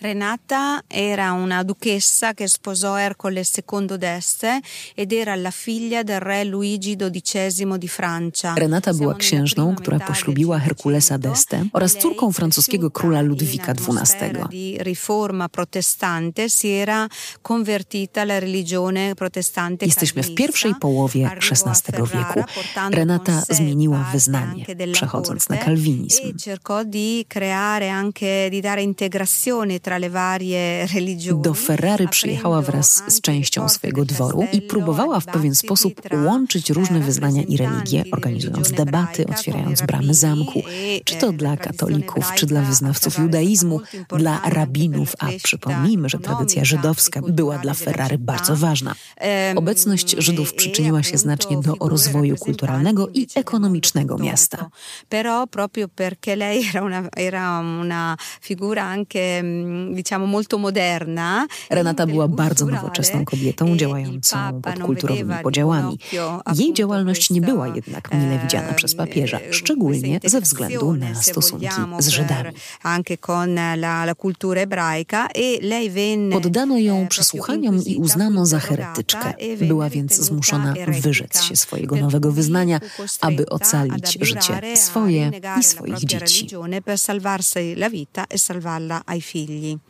D: Renata era una duchessa che sposò Ercole II d'Este ed era la figlia del re Luigi XII di Francia.
A: Renata była księżną, która poślubiła Herkulesa d'Este oraz córką francuskiego króla Ludwika XII.
D: riforma protestante si era convertita alla religione protestante
A: Jesteśmy w pierwszej połowie XVI wieku. Renata zmieniła wyznanie, przechodząc na kalwinizm. Do Ferrary przyjechała wraz z częścią swojego dworu i próbowała w pewien sposób łączyć różne wyznania i religie, organizując debaty, otwierając bramy zamku, czy to dla katolików, czy dla wyznawców judaizmu, dla rabinów a przypomnijmy, że tradycja żydowska była dla Ferrary bardzo ważna. Obecność Żydów przyczyniła się znacznie do rozwoju kulturalnego i ekonomicznego miasta.
D: Però proprio perché lei era una, era una figura anche mm, diciamo molto moderna.
A: Renata była bardzo nowoczesną kobietą działającą pod kulturowymi podziałami. Jej działalność nie była jednak mile widziana przez papieża, szczególnie ze względu na stosunki z Żydami. E Poddano ją przesłuchaniom i uznano za heretyczkę. E była więc zmuszona wyrzec się swojego nowego wyznania, aby ocalić życie swoje i swoich dzieci.
C: E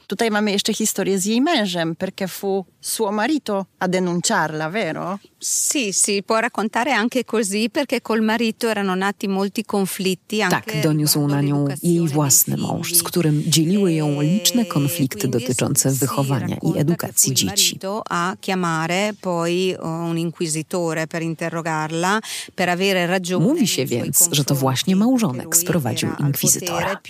C: Tutaj mamy jeszcze historię z jej mężem, perché fu suo marito a denunciarla, vero?
D: Sì, si può raccontare anche così, perché col marito erano nati molti conflitti.
A: Tak, doniósł na nią jej własny mąż, z którym dzieliły ją liczne konflikty dotyczące wychowania i edukacji dzieci.
D: A chiamare poi un inquisitore per interrogarla, per avere ragione.
A: Mówi się więc, że to właśnie małżonek sprowadził inkwizytora.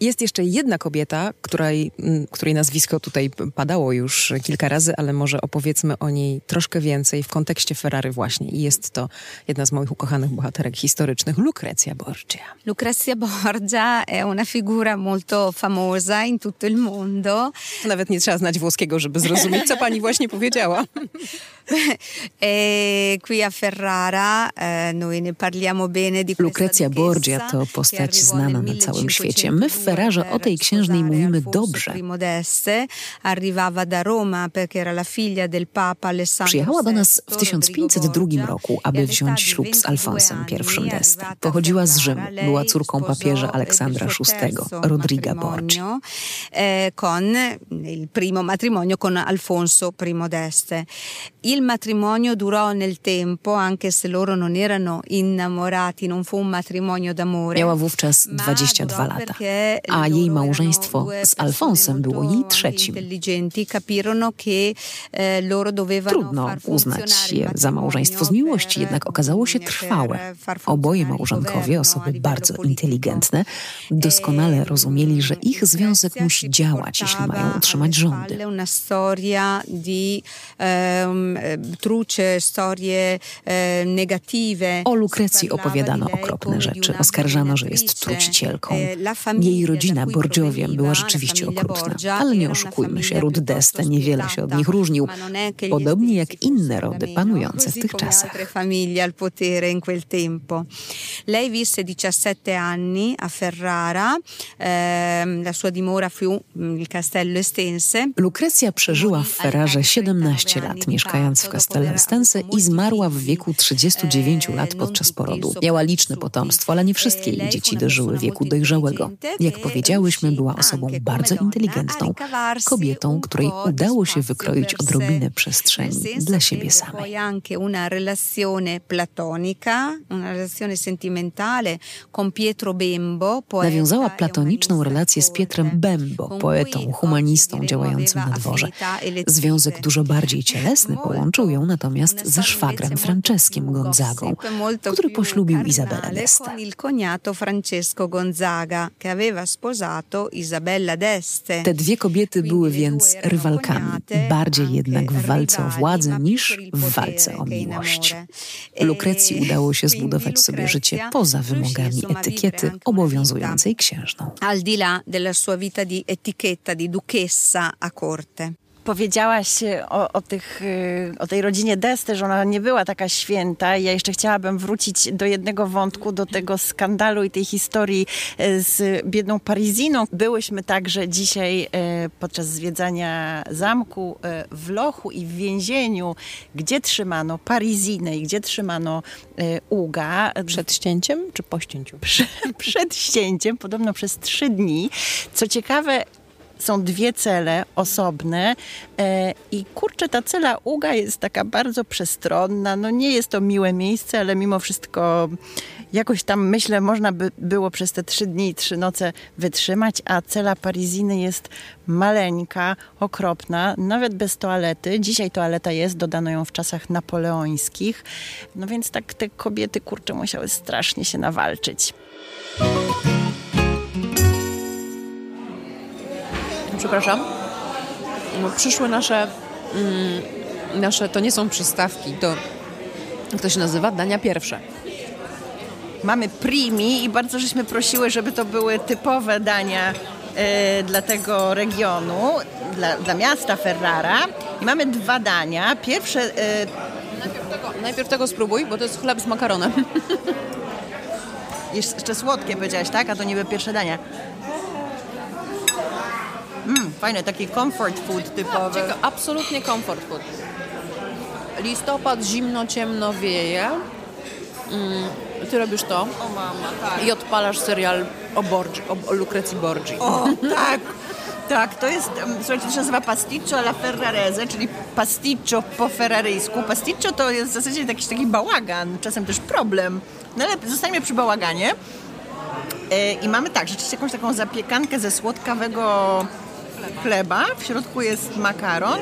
B: Jest jeszcze jedna kobieta, której, której nazwisko tutaj padało już kilka razy, ale może opowiedzmy o niej troszkę więcej w kontekście Ferrari właśnie. I jest to jedna z moich ukochanych bohaterek historycznych, Lucrezia Borgia.
D: Lucrezia Borgia è una figura molto famosa in tutto il mondo.
B: Nawet nie trzeba znać włoskiego, żeby zrozumieć, co pani właśnie powiedziała.
D: e qui a Ferrara e, noi ne parliamo bene di
A: Lucrezia Borgia to postać znana na całym świecie. My w Ferrarze o tej księżnej mówimy dobrze. Przyjechała do nas w 1502 roku, aby wziąć ślub z Alfonsem I d'Este. Pochodziła z Rzymu, była córką papieża Aleksandra VI, Rodriga Borgi.
D: E, con il primo matrimonio con Alfonso I d'Este. Il matrimonio durò nel tempo, anche se loro non erano innamorati, non fu un matrimonio d'amore.
A: Miała wówczas 22 lata, a jej małżeństwo z Alfonsem było jej trzecim.
D: Eh,
A: Trudno uznać je za małżeństwo z miłości, jednak okazało się trwałe. Oboje małżonkowie, osoby bardzo inteligentne, doskonale rozumieli, że ich związek musi działać, jeśli mają utrzymać rządy. O Lukrecji opowiadano okropne rzeczy. Oskarżano, że jest trucicielką. Jej rodzina, Borgiowie, była rzeczywiście okrutna. Ale nie oszukujmy się, ród d'Este niewiele się od nich różnił. Podobnie jak inne rody panujące w tych czasach.
D: Lei visse 17 anni a Ferrara, la sua dimora fu il castello Estense.
A: Lucrecja przeżyła w Ferrarze 17 lat, mieszkając w Castello Estense i zmarła w wieku 39 lat podczas porodu. Miała liczne potomstwo, ale nie wszystkie jej dzieci dożyły wieku dojrzałego. Jak powiedziałyśmy, była osobą bardzo inteligentną, kobietą, której udało się wykroić odrobinę przestrzeni dla siebie samej. Nawiązała platoniczną relację z Pietrem Bembo, poetą, humanistą działającym na dworze. Związek dużo bardziej cielesny połączył ją natomiast ze szwagrem Franceskiem Gonzagą, który poślubił Izabelę d'Este. Te dwie kobiety były więc rywalkami, bardziej jednak w walce o władzę niż w walce o miłość. Lukrecji udało się zbudować sobie życie poza wymogami etykiety obowiązującej księżną.
D: Al di là della sua vita di etichetta di duchessa a corte
C: powiedziałaś o, o, tych, y, o tej rodzinie Desty, że ona nie była taka święta. Ja jeszcze chciałabym wrócić do jednego wątku, do tego skandalu i tej historii y, z biedną Pariziną. Byłyśmy także dzisiaj y, podczas zwiedzania zamku w Lochu i w więzieniu, gdzie trzymano Parizinę i gdzie trzymano Uga.
B: Przed ścięciem czy po ścięciu?
C: Przed, przed ścięciem, podobno przez trzy dni. Co ciekawe, są dwie cele osobne e, i kurczę, ta cela Uga jest taka bardzo przestronna. No nie jest to miłe miejsce, ale mimo wszystko jakoś tam myślę, można by było przez te trzy dni i trzy noce wytrzymać, a cela Pariziny jest maleńka, okropna, nawet bez toalety. Dzisiaj toaleta jest, dodano ją w czasach napoleońskich. No więc tak te kobiety, kurczę, musiały strasznie się nawalczyć.
B: Przepraszam, przyszły nasze, mm, nasze, to nie są przystawki, to, jak to się nazywa, dania pierwsze.
C: Mamy primi i bardzo żeśmy prosiły, żeby to były typowe dania e, dla tego regionu, dla, dla miasta Ferrara. I mamy dwa dania. Pierwsze... E,
B: najpierw, tego, najpierw tego spróbuj, bo to jest chleb z makaronem.
C: Jeszcze słodkie powiedziałaś, tak? A to niby pierwsze danie. Fajne, taki comfort food typowy.
B: Cieka, absolutnie comfort food. Listopad, zimno, ciemno wieje. Mm, ty robisz to.
C: O mama, tak.
B: I odpalasz serial o, Borgi, o, o Lucrecji Borgi.
C: O, tak. Tak, to jest, słuchajcie, to się nazywa pasticcio alla ferrarese, czyli pasticcio po ferraryjsku. Pasticcio to jest w zasadzie jakiś taki bałagan, czasem też problem. No ale zostańmy przy bałaganie. E, I mamy tak, rzeczywiście jakąś taką zapiekankę ze słodkawego chleba. W środku jest makaron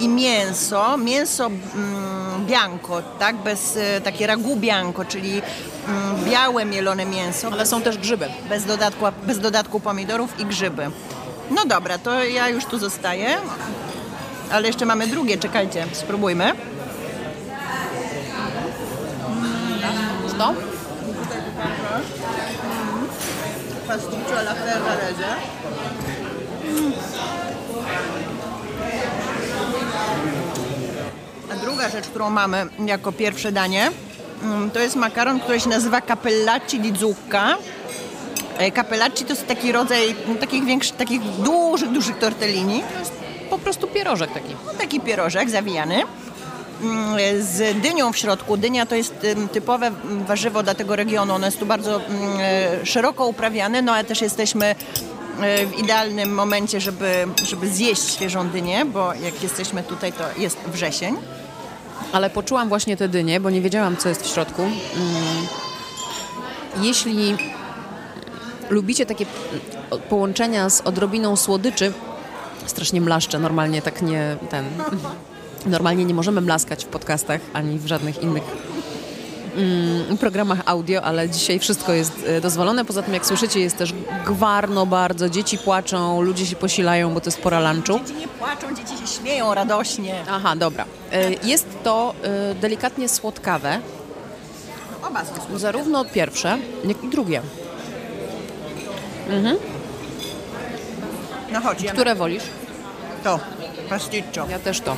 C: i mięso. Mięso mm, bianco, tak? Bez, e, takie ragu bianco, czyli mm, białe mielone mięso.
B: Ale są też grzyby.
C: Bez dodatku, bez dodatku pomidorów i grzyby. No dobra, to ja już tu zostaję. Ale jeszcze mamy drugie, czekajcie, spróbujmy.
B: To?
C: Pasticcio alla ferrarese. Druga rzecz, którą mamy jako pierwsze danie, mm, to jest makaron, który się nazywa capellacci di zucca. Capellacci to jest taki rodzaj no, takich, większych, takich dużych, dużych tortellini.
B: To jest po prostu pierożek taki.
C: No, taki pierożek zawijany mm, z dynią w środku. Dynia to jest typowe warzywo dla tego regionu. Ono jest tu bardzo e, szeroko uprawiane, no ale też jesteśmy e, w idealnym momencie, żeby, żeby zjeść świeżą dynię, bo jak jesteśmy tutaj, to jest wrzesień.
B: Ale poczułam właśnie te dynie, bo nie wiedziałam, co jest w środku. Mm. Jeśli lubicie takie połączenia z odrobiną słodyczy, strasznie mlaszczę, normalnie tak nie ten. Normalnie nie możemy mlaskać w podcastach ani w żadnych innych mm, programach audio, ale dzisiaj wszystko jest e, dozwolone. Poza tym, jak słyszycie, jest też gwarno bardzo. Dzieci płaczą, ludzie się posilają, bo to jest pora lunchu.
C: Dzieci nie płaczą, dzieci się śmieją radośnie.
B: Aha, dobra. E, jest to e, delikatnie słodkawe.
C: Oba są słodkie.
B: Zarówno pierwsze, jak i drugie. Mhm.
C: No chodź,
B: Które wolisz?
C: to. Pasticcio.
B: Ja też to.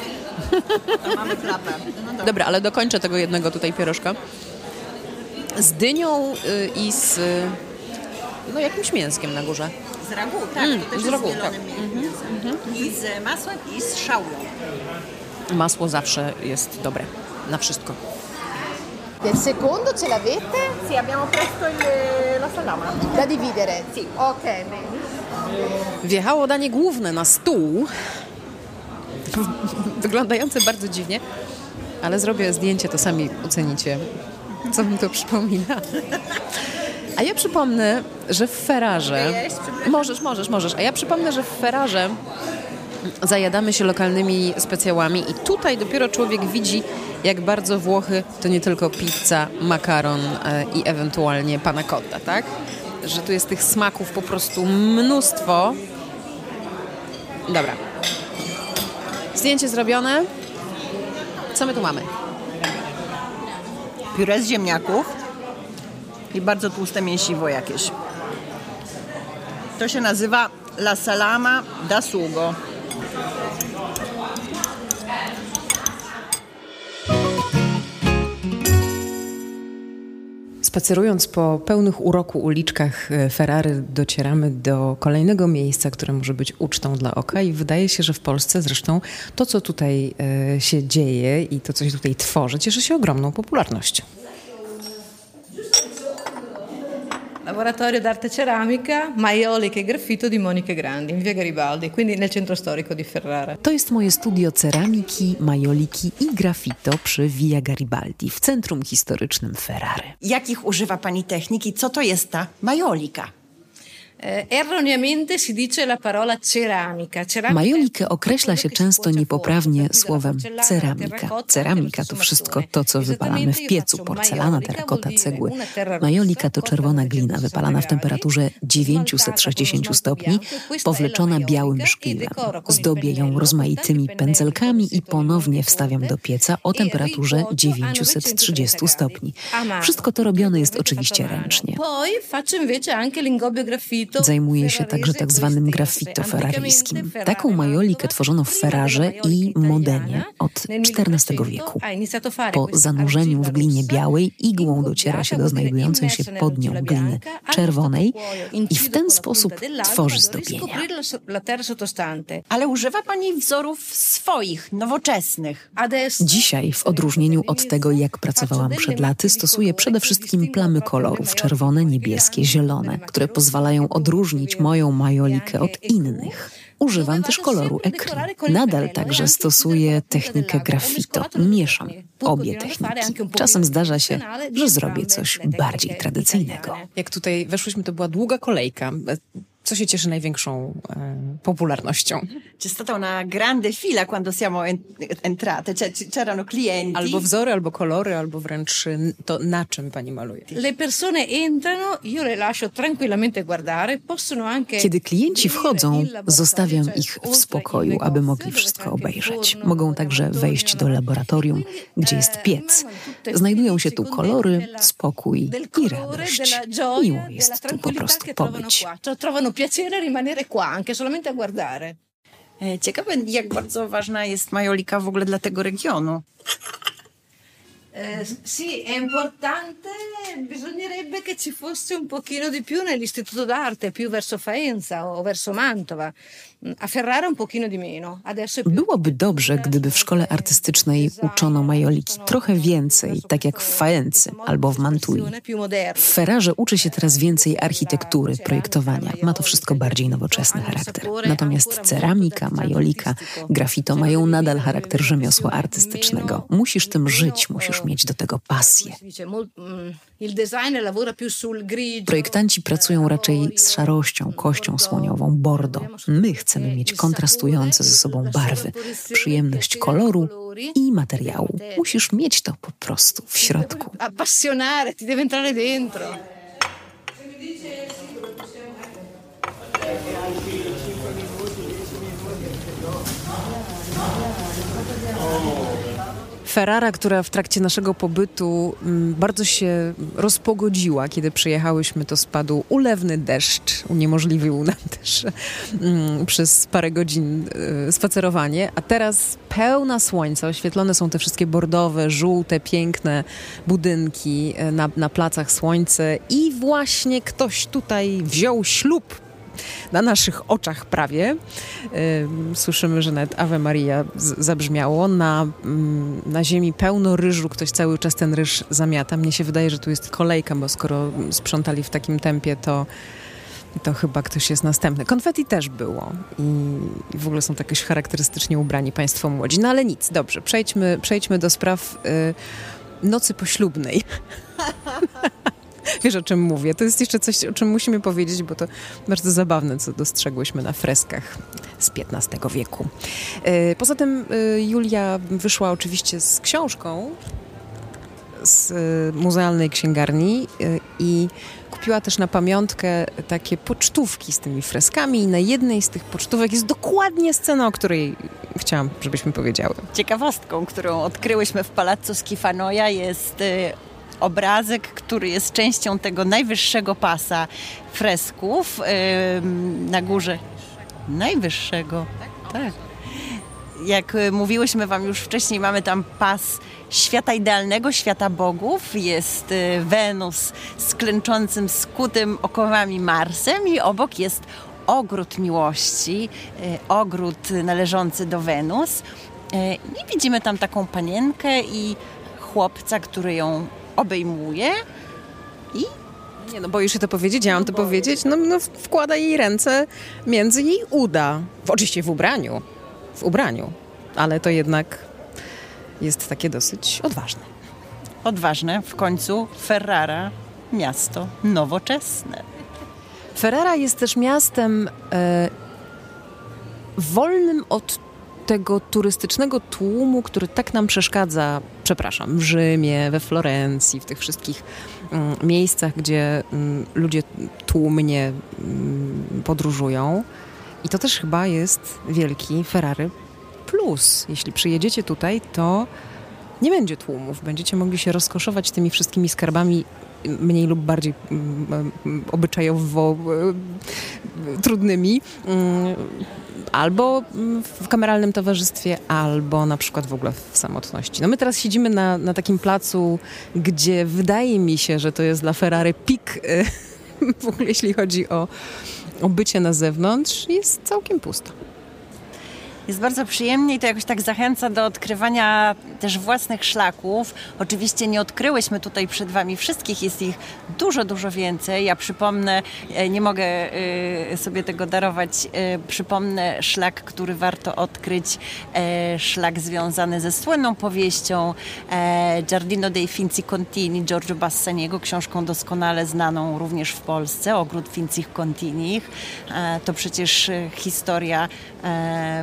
C: To mamy klapę. No dobra.
B: Dobra, ale dokończę tego jednego tutaj pierożka. Z dynią y, i z y, no, jakimś mięskiem na górze.
C: Z ragu, tak.
B: Mm,
C: to też
B: z
C: jest
B: ragu,
C: mielone
B: tak.
C: mięsem. I z masłem i z szałwią.
B: Masło zawsze jest dobre na wszystko.
H: Del secondo ce l'avete?
C: Sì, abbiamo presto il, la salama.
H: Da dividere? Sì. Ok, bene.
B: Wjechało danie główne na stół. Wyglądające bardzo dziwnie, ale zrobię zdjęcie, to sami ocenicie, co mi to przypomina. A ja przypomnę, że w Ferrarze... Możesz, możesz, możesz. A ja przypomnę, że w Ferrarze zajadamy się lokalnymi specjałami i tutaj dopiero człowiek widzi, jak bardzo Włochy to nie tylko pizza, makaron e, i ewentualnie panna cotta, tak? Że tu jest tych smaków po prostu mnóstwo. Dobra. Zdjęcie zrobione. Co my tu mamy?
C: Pióre z ziemniaków i bardzo tłuste mięsiwo jakieś. To się nazywa la salama da sugo.
B: Spacerując po pełnych uroku uliczkach e, Ferrary docieramy do kolejnego miejsca, które może być ucztą dla oka i wydaje się, że w Polsce zresztą to, co tutaj e, się dzieje i to, co się tutaj tworzy, cieszy się ogromną popularnością.
I: Laboratorio d'arte ceramica, maioliche e graffito di Monica Grandi in via Garibaldi, quindi nel centro storico di Ferrara.
A: To jest moje studio ceramiki, majoliki i graffito przy Via Garibaldi w centrum historycznym Ferrary.
C: Jakich używa Pani techniki? Co to jest ta majolika?
A: Majolikę określa się często niepoprawnie słowem ceramika. Ceramika to wszystko to, co wypalamy w piecu. Porcelana, terakota, cegły. Majolika to czerwona glina wypalana w temperaturze 960 stopni, powleczona białym szkliwem. Zdobię ją rozmaitymi pędzelkami i ponownie wstawiam do pieca o temperaturze 930 stopni. Wszystko to robione jest oczywiście ręcznie. Zajmuje się także tak zwanym graffito ferraryjskim. Taką majolikę tworzono w Ferrarze i Modenie od XIV wieku. Po zanurzeniu w glinie białej igłą dociera się do znajdującej się pod nią gliny czerwonej i w ten sposób tworzy zdobienia.
C: Ale używa Pani wzorów swoich, nowoczesnych.
A: Dzisiaj, w odróżnieniu od tego, jak pracowałam przed laty, stosuję przede wszystkim plamy kolorów czerwone, niebieskie, zielone, które pozwalają odróżnić moją majolikę od innych. Używam też koloru ekry. Nadal także stosuję technikę graffito. Mieszam obie techniki. Czasem zdarza się, że zrobię coś bardziej tradycyjnego.
B: Jak tutaj weszłyśmy, to była długa kolejka. Co się cieszy największą e, popularnością?
C: C'è stata una grande fila quando siamo entrate, c'erano clienti.
B: Albo wzory, albo kolory, albo wręcz to na czym pani maluje.
I: Le persone entrano, io le lascio tranquillamente guardare, possono anche
A: Kiedy klienci wchodzą, zostawiam ich w spokoju, aby mogli wszystko obejrzeć. Mogą także wejść do laboratorium, gdzie jest piec. Znajdują się tu kolory, spokój i radość. Miło jest tu po prostu pobyć.
I: Trovano piacere rimanere qua, anche solamente a guardare.
C: Ciekawe, jak bardzo ważna jest majolika w ogóle dla tego regionu.
I: Eh, sì, è importante, bisognerebbe che ci fosse un pochino di più nell'istituto d'arte, più verso Faenza o verso Mantova. Un pochino di meno.
A: Byłoby dobrze, gdyby w szkole artystycznej uczono majoliki trochę więcej, tak jak w Faency albo w Mantui. W Ferrarze uczy się teraz więcej architektury, projektowania. Ma to wszystko bardziej nowoczesny charakter. Natomiast ceramika, majolika, graffito mają nadal charakter rzemiosła artystycznego. Musisz tym żyć, musisz mieć do tego pasję. Projektanci pracują raczej z szarością, kością słoniową, bordo. My chcemy mieć kontrastujące ze sobą barwy, przyjemność koloru i materiału. Musisz mieć to po prostu w środku.
I: Appassionare, ti deve entrare dentro.
B: Ferrara, która w trakcie naszego pobytu mm, bardzo się rozpogodziła. Kiedy przyjechałyśmy, to spadł ulewny deszcz. Uniemożliwił nam też mm, przez parę godzin y, spacerowanie. A teraz pełna słońca. Oświetlone są te wszystkie bordowe, żółte, piękne budynki y, na, na placach słońce. I właśnie ktoś tutaj wziął ślub na naszych oczach prawie. Słyszymy, że nawet Ave Maria zabrzmiało. Na, na ziemi pełno ryżu, ktoś cały czas ten ryż zamiata. Mnie się wydaje, że tu jest kolejka, bo skoro sprzątali w takim tempie, to to chyba ktoś jest następny. Konfetti też było i w ogóle są tak charakterystycznie ubrani państwo młodzi. No ale nic, dobrze, przejdźmy, przejdźmy do spraw y, nocy poślubnej. Wiesz, o czym mówię. To jest jeszcze coś, o czym musimy powiedzieć, bo to bardzo zabawne, co dostrzegłyśmy na freskach z XV wieku. Poza tym Julia wyszła oczywiście z książką z muzealnej księgarni i kupiła też na pamiątkę takie pocztówki z tymi freskami i na jednej z tych pocztówek jest dokładnie scena, o której chciałam, żebyśmy powiedziały.
C: Ciekawostką, którą odkryłyśmy w Palazzo Schifanoja jest obrazek, który jest częścią tego najwyższego pasa fresków yy, na górze. Najwyższego, tak. Jak mówiłyśmy Wam już wcześniej, mamy tam pas świata idealnego, świata bogów. Jest Wenus z klęczącym, skutym okowami Marsem i obok jest ogród miłości, ogród należący do Wenus. I widzimy tam taką panienkę i chłopca, który ją obejmuje i
B: nie no, boisz się to powiedzieć? Ja mam to powiedzieć? No, no wkłada jej ręce między jej uda. Oczywiście w ubraniu. W ubraniu. Ale to jednak jest takie dosyć odważne.
C: Odważne. W końcu Ferrara, miasto nowoczesne.
B: Ferrara jest też miastem e, wolnym od tego turystycznego tłumu, który tak nam przeszkadza, przepraszam, w Rzymie, we Florencji, w tych wszystkich mm, miejscach, gdzie mm, ludzie tłumnie mm, podróżują. I to też chyba jest wielki Ferrari plus. Jeśli przyjedziecie tutaj, to nie będzie tłumów. Będziecie mogli się rozkoszować tymi wszystkimi skarbami mniej lub bardziej mm, mm, obyczajowo e, trudnymi. Mm, albo w kameralnym towarzystwie, albo na przykład w ogóle w samotności. No my teraz siedzimy na, na takim placu, gdzie wydaje mi się, że to jest dla Ferrari pik e, w ogóle jeśli chodzi o, o bycie na zewnątrz, jest całkiem pusto.
C: Jest bardzo przyjemnie i to jakoś tak zachęca do odkrywania też własnych szlaków. Oczywiście nie odkryłyśmy tutaj przed Wami wszystkich, jest ich dużo, dużo więcej. Ja przypomnę, e, nie mogę e, sobie tego darować, e, przypomnę szlak, który warto odkryć, szlak związany ze słynną powieścią Giardino dei Finzi Contini Giorgio Bassaniego, książką doskonale znaną również w Polsce, Ogród Fincich Continich. To przecież historia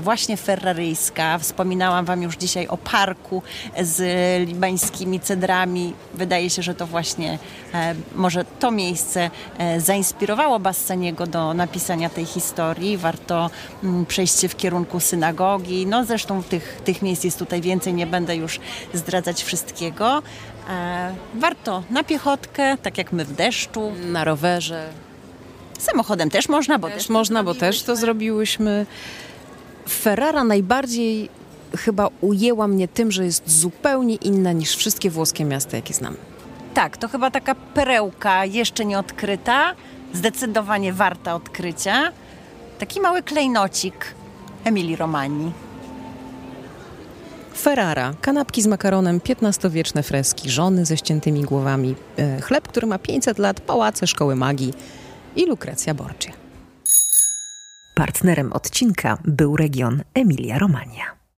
C: właśnie ferraryjska. Wspominałam Wam już dzisiaj o parku z libańskimi cedrami. Wydaje się, że to właśnie e, może to miejsce e, zainspirowało Bassaniego do napisania tej historii. Warto mm, przejście w kierunku synagogi. No zresztą tych, tych miejsc jest tutaj więcej, nie będę już zdradzać wszystkiego. E, warto na piechotkę, tak jak my w deszczu.
B: Na rowerze.
C: Samochodem też można, bo
B: też,
C: też
B: można, bo też to zrobiłyśmy. Ferrara najbardziej chyba ujęła mnie tym, że jest zupełnie inna niż wszystkie włoskie miasta, jakie znam.
C: Tak, to chyba taka perełka jeszcze nie odkryta, zdecydowanie warta odkrycia. Taki mały klejnocik Emilii Romani.
B: Ferrara, kanapki z makaronem, XV-wieczne freski, żony ze ściętymi głowami, e, chleb, który ma 500 lat, pałace, szkoły magii i Lukrecja Borgia.
A: Partnerem odcinka był region Emilia-Romagna.